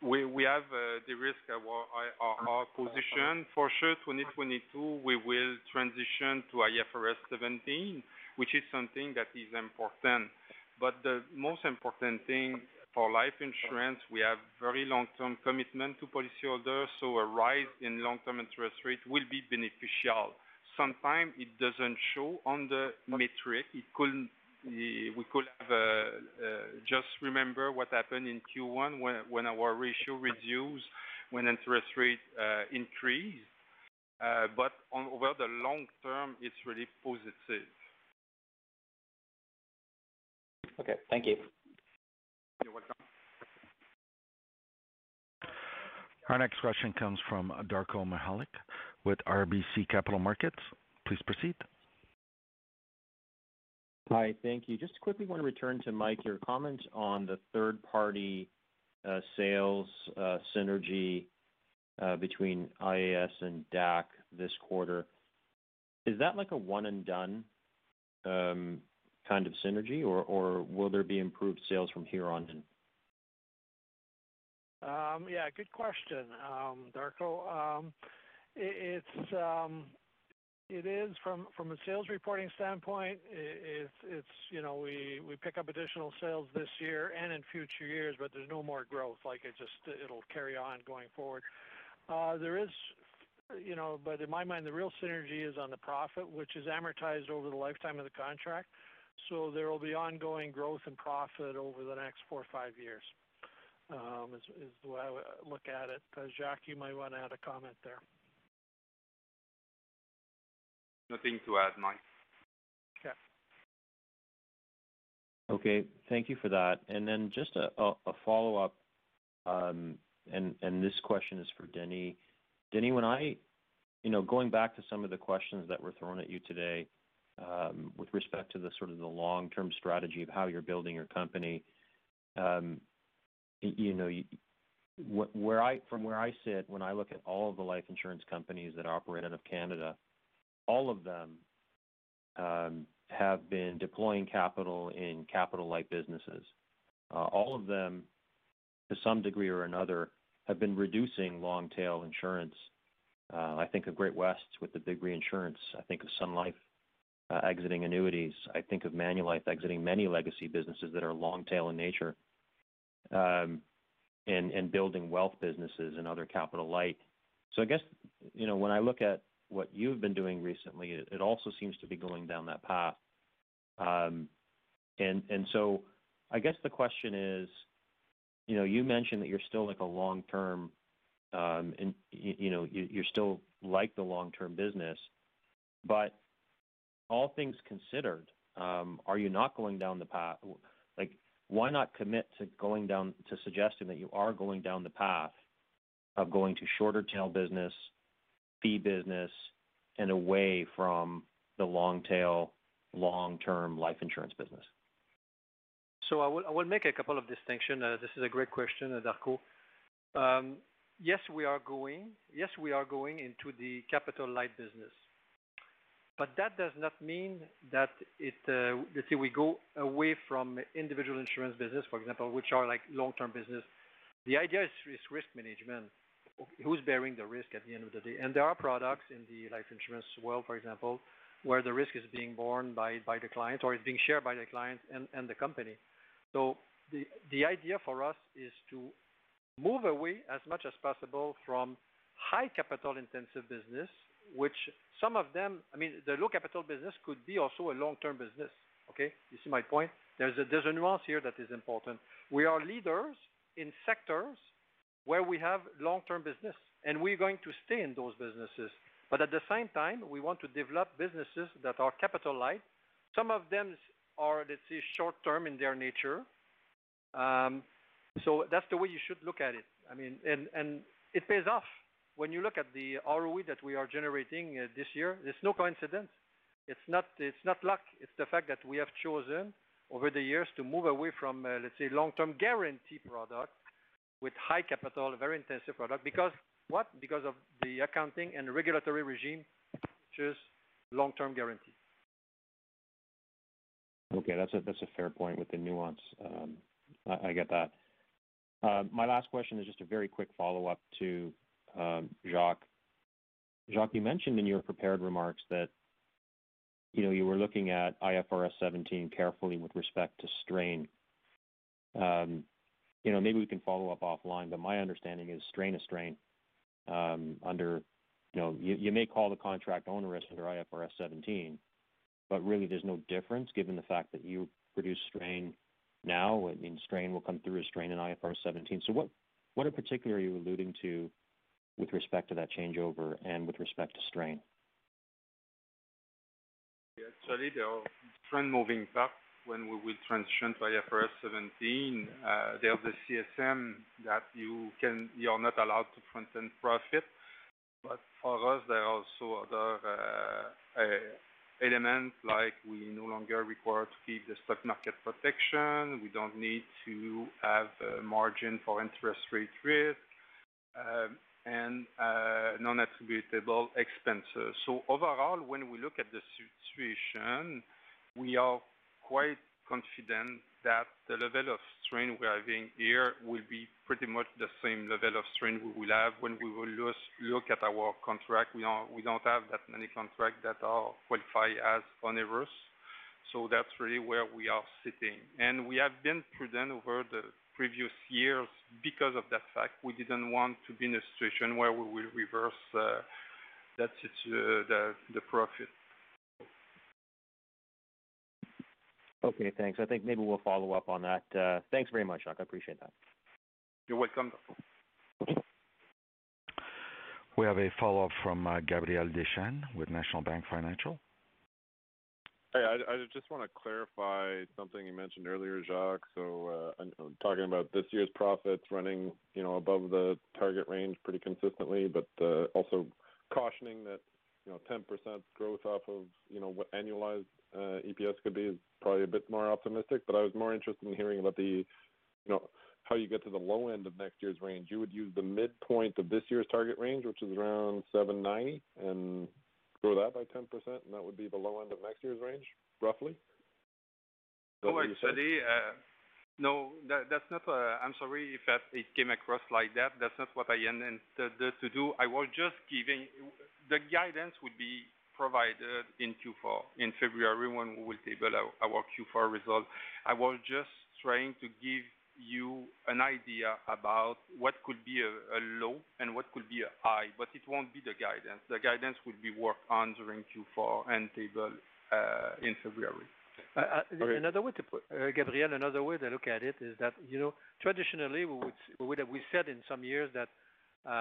we have uh, de-risked our our position. For sure, 2022, we will transition to IFRS 17, which is something that is important. But the most important thing for life insurance, we have very long-term commitment to policyholders, so a rise in long-term interest rate will be beneficial. Sometimes it doesn't show on the metric. We could have uh, uh, just remember what happened in Q1 when our ratio reduced when interest rate uh, increased. But over the long term, it's really positive. Okay. Thank you. You're welcome. Our next question comes from Darko Mihelic with RBC Capital Markets. Please proceed. Hi. Thank you. Just quickly want to return to Mike, your comment on the third-party uh, sales uh, synergy uh, between IAS and DAC this quarter. Is that like a one and done um, kind of synergy, or will there be improved sales from here on in? Um, yeah, good question, um, Darko. It is from from a sales reporting standpoint, it's you know, we we pick up additional sales this year and in future years, but there's no more growth. Like, it just it'll carry on going forward. Uh, there is, you know, but in my mind, the real synergy is on the profit, which is amortized over the lifetime of the contract. So there will be ongoing growth and profit over the next four or five years, um, is the way I would look at it. Uh, Jacques, you might want to add a comment there. Nothing to add, Mike. Okay. Okay. Thank you for that. And then just a follow-up, um, and and this question is for Denis. Denis, when I you know, going back to some of the questions that were thrown at you today, um, with respect to the sort of the long-term strategy of how you're building your company, um, you know, you, where I, from where I sit, when I look at all of the life insurance companies that operate out of Canada, all of them um, have been deploying capital in capital-light businesses. Uh, all of them, to some degree or another, have been reducing long-tail insurance. Uh, I think of Great-West with the big reinsurance. I think of Sun Life uh, exiting annuities. I think of Manulife exiting many legacy businesses that are long tail in nature, um, and building wealth businesses and other capital light. So I guess, you know, when I look at what you've been doing recently, it also seems to be going down that path. Um, and and so I guess the question is, you know, you mentioned that you're still like a long-term, and you know, you're still like the long-term business. But all things considered, are you not going down the path? Like, why not commit to going down to suggesting that you are going down the path of going to shorter tail business, fee business, and away from the long tail, long-term life insurance business? So I will make a couple of distinctions. Uh, this is a great question, uh, Darko. Um, yes, we are going Yes, we are going into the capital light business. But that does not mean that it, uh, let's say we go away from individual insurance business, for example, which are like long-term business. The idea is risk management. Who's bearing the risk at the end of the day? And there are products in the life insurance world, for example, where the risk is being borne by by the client or is being shared by the client and and the company. So the the idea for us is to move away as much as possible from high capital intensive business, which some of them, I mean, the low capital business could be also a long-term business. Okay? You see my point? There's a, There's a nuance here that is important. We are leaders in sectors where we have long-term business, and we're going to stay in those businesses. But at the same time, we want to develop businesses that are capital light. Some of them are, let's say, short term in their nature, Um so That's the way you should look at it. I mean, it pays off. When you look at the ROE that we are generating this year, it's no coincidence. It's not it's not luck. It's the fact that we have chosen over the years to move away from, let's say, long-term guarantee product with high capital, a very intensive product. Because what? Because of the accounting and regulatory regime, which is long-term guarantee. Okay. That's a fair point with the nuance. Um, I get that. Uh, my last question is just a very quick follow-up to um, Jacques. Jacques, you mentioned in your prepared remarks that, you know, you were looking at IFRS 17 carefully with respect to strain. Um, You know, maybe we can follow up offline, but my understanding is strain is strain um, under, you know, you may call the contract onerous under IFRS 17, but really there's no difference given the fact that you produce strain now. I mean, strain will come through as strain in IFRS 17. So, What in particular are you alluding to with respect to that changeover and with respect to strain? Actually, there are uh, different moving parts when we will transition to IFRS 17. Uh, there's the CSM that you're not allowed to front-end profit. But for us, there are also other uh, elements like we no longer require to keep the stock market protection. We don't need to have a margin for interest rate risk, um, and uh, non-attributable expenses. So overall, when we look at the situation, we are quite confident that the level of strain we're having here will be pretty much the same level of strain we will have when we will look at our contract. We don't have that many contracts that are qualified as onerous. So that's really where we are sitting. And we have been prudent over the previous years because of that fact. We didn't want to be in a situation where we will reverse uh, the profit. Okay, thanks. I think maybe we'll follow up on that. Uh, thanks very much, Jacques. I appreciate that. You're welcome. We have a follow-up from uh, Gabriel Dechaine with National Bank Financial. Hey, I just wanna clarify something you mentioned earlier, Jacques. So, uh, talking about this year's profits running, you know, above the target range pretty consistently, but also cautioning that, you know, 10% growth off of, you know, what annualized uh, EPS could be is probably a bit more optimistic. But I was more interested in hearing about the, you know, how you get to the low end of next year's range. You would use the midpoint of this year's target range, which is around 7.90, and grow that by 10%, and that would be the low end of next year's range, roughly? Is that what no, that's not. Uh, I'm sorry if it came across like that. That's not what I intended to do. I was just giving. The guidance would be provided in Q4, in February, when we will table our Q4 results. I was just trying to give you an idea about what could be a low and what could be a high, but it won't be the guidance. The guidance will be worked on during Q4 and tabled uh, in February. Uh, uh, uh, another way to put Gabriel, another way to look at it is that, you know, traditionally, we said in some years that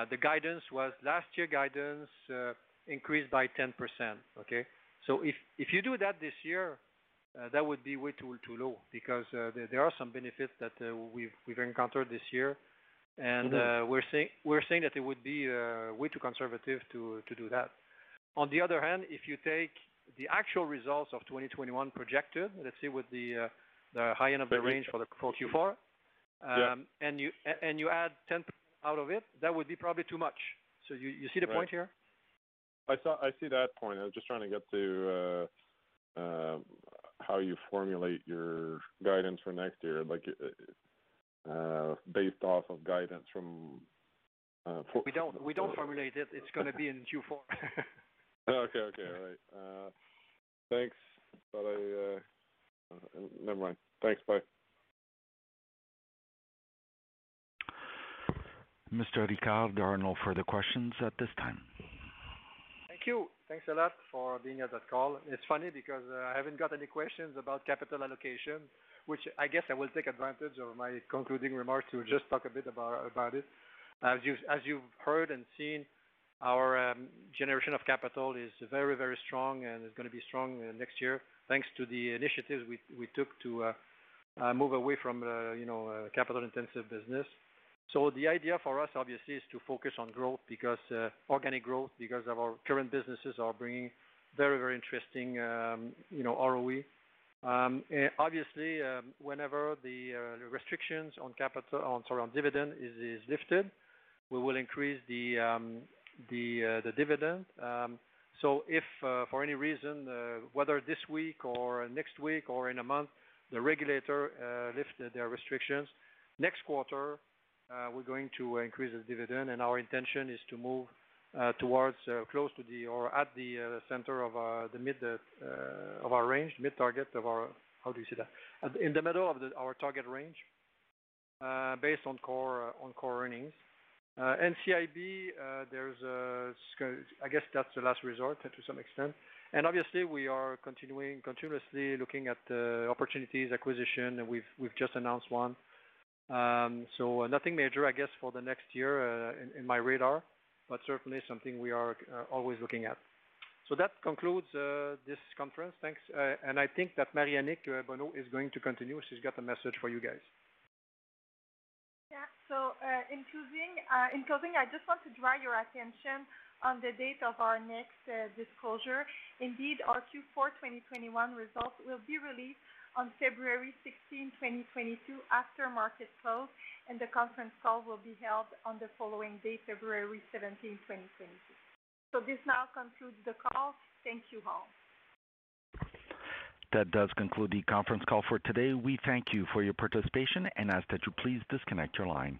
the guidance was last year guidance increased by 10%, okay? So if if you do that this year, that would be way too low because there are some benefits that we've encountered this year. Mm-hmm. We're saying that it would be way too conservative to do that. On the other hand, if you take the actual results of 2021 projected, let's say with uh, the high end of the range for Q4. Yeah. Um, and, you add 10% out of it, that would be probably too much. So You you see the point here? I see that point. I was just trying to get to uh, uh, how you formulate your guidance for next year, like, based off of guidance from for- We don't formulate it. It's gonna be in Q4. Okay. Okay, all right. Uh, thanks. Uh, uh, never mind. Thanks. Bye. Mr. Ricard, there are no further questions at this time. Thank you. Thanks a lot for being at that call. It's funny because I haven't got any questions about capital allocation, which I guess I will take advantage of my concluding remarks to just talk a bit about about it. as you As you've heard and seen, our um, generation of capital is very, very strong and is gonna be strong uh, next year, thanks to the initiatives we took to uh, uh, move away from, capital-intensive business. So the idea for us, obviously, is to focus on growth because organic growth, because our current businesses are bringing very, very interesting, um, know, ROE. Um, obviously, whenever the restrictions on dividend is lifted, we will increase the Uh, dividend. Um so if uh, for any reason, uh, whether this week or next week or in a month, the regulator lifted their restrictions, next quarter, we're going to increase the dividend, and our intention is to move towards close to the or at the center of the mid of our range, mid target of our. How do you say that? In the middle of our target range, based on core uh on core earnings. Uh, NCIB, uh, I guess that's the last resort to some extent. And obviously, we are continuing continuously looking at uh, opportunities, acquisition, and we've just announced one. Um, so, nothing major, I guess, for the next year in my radar, but certainly something we are always looking at. So that concludes this conference. Thanks. And I think that Marie-Annick Bonneau is going to continue. She's got a message for you guys. Uh, in closing, I just want to draw your attention on the date of our next uh, disclosure. Indeed, our Q4 2021 results will be released on February 16, 2022 after market close, and the conference call will be held on the following day, February 17, 2022. So This now concludes the call. Thank you all. That does conclude the conference call for today. We thank you for your participation and ask that you please disconnect your line.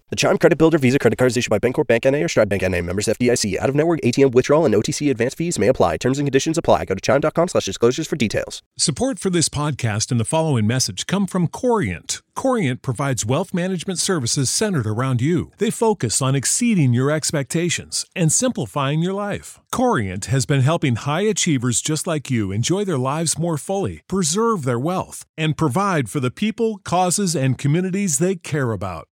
The Chime Credit Builder Visa Credit Card is issued by Bancorp Bank N.A. or Stride Bank N.A. Members FDIC. Out-of-network ATM withdrawal and OTC advance fees may apply. Terms and conditions apply. Go to chime.com/disclosures for details. Support for this podcast and the following message come from Corient. Corient provides wealth management services centered around you. They focus on exceeding your expectations and simplifying your life. Corient has been helping high achievers just like you enjoy their lives more fully, preserve their wealth, and provide for the people, causes, and communities they care about.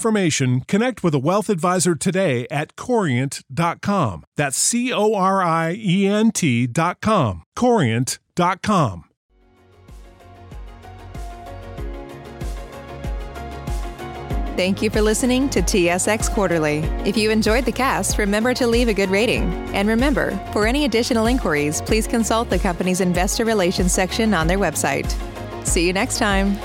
information, connect with a wealth advisor today at corient.com. That's C O R I E N T.com. Corient.com. Thank you for listening to TSX Quarterly. If you enjoyed the cast, remember to leave a good rating. And remember, for any additional inquiries, please consult the company's investor relations section on their website. See you next time.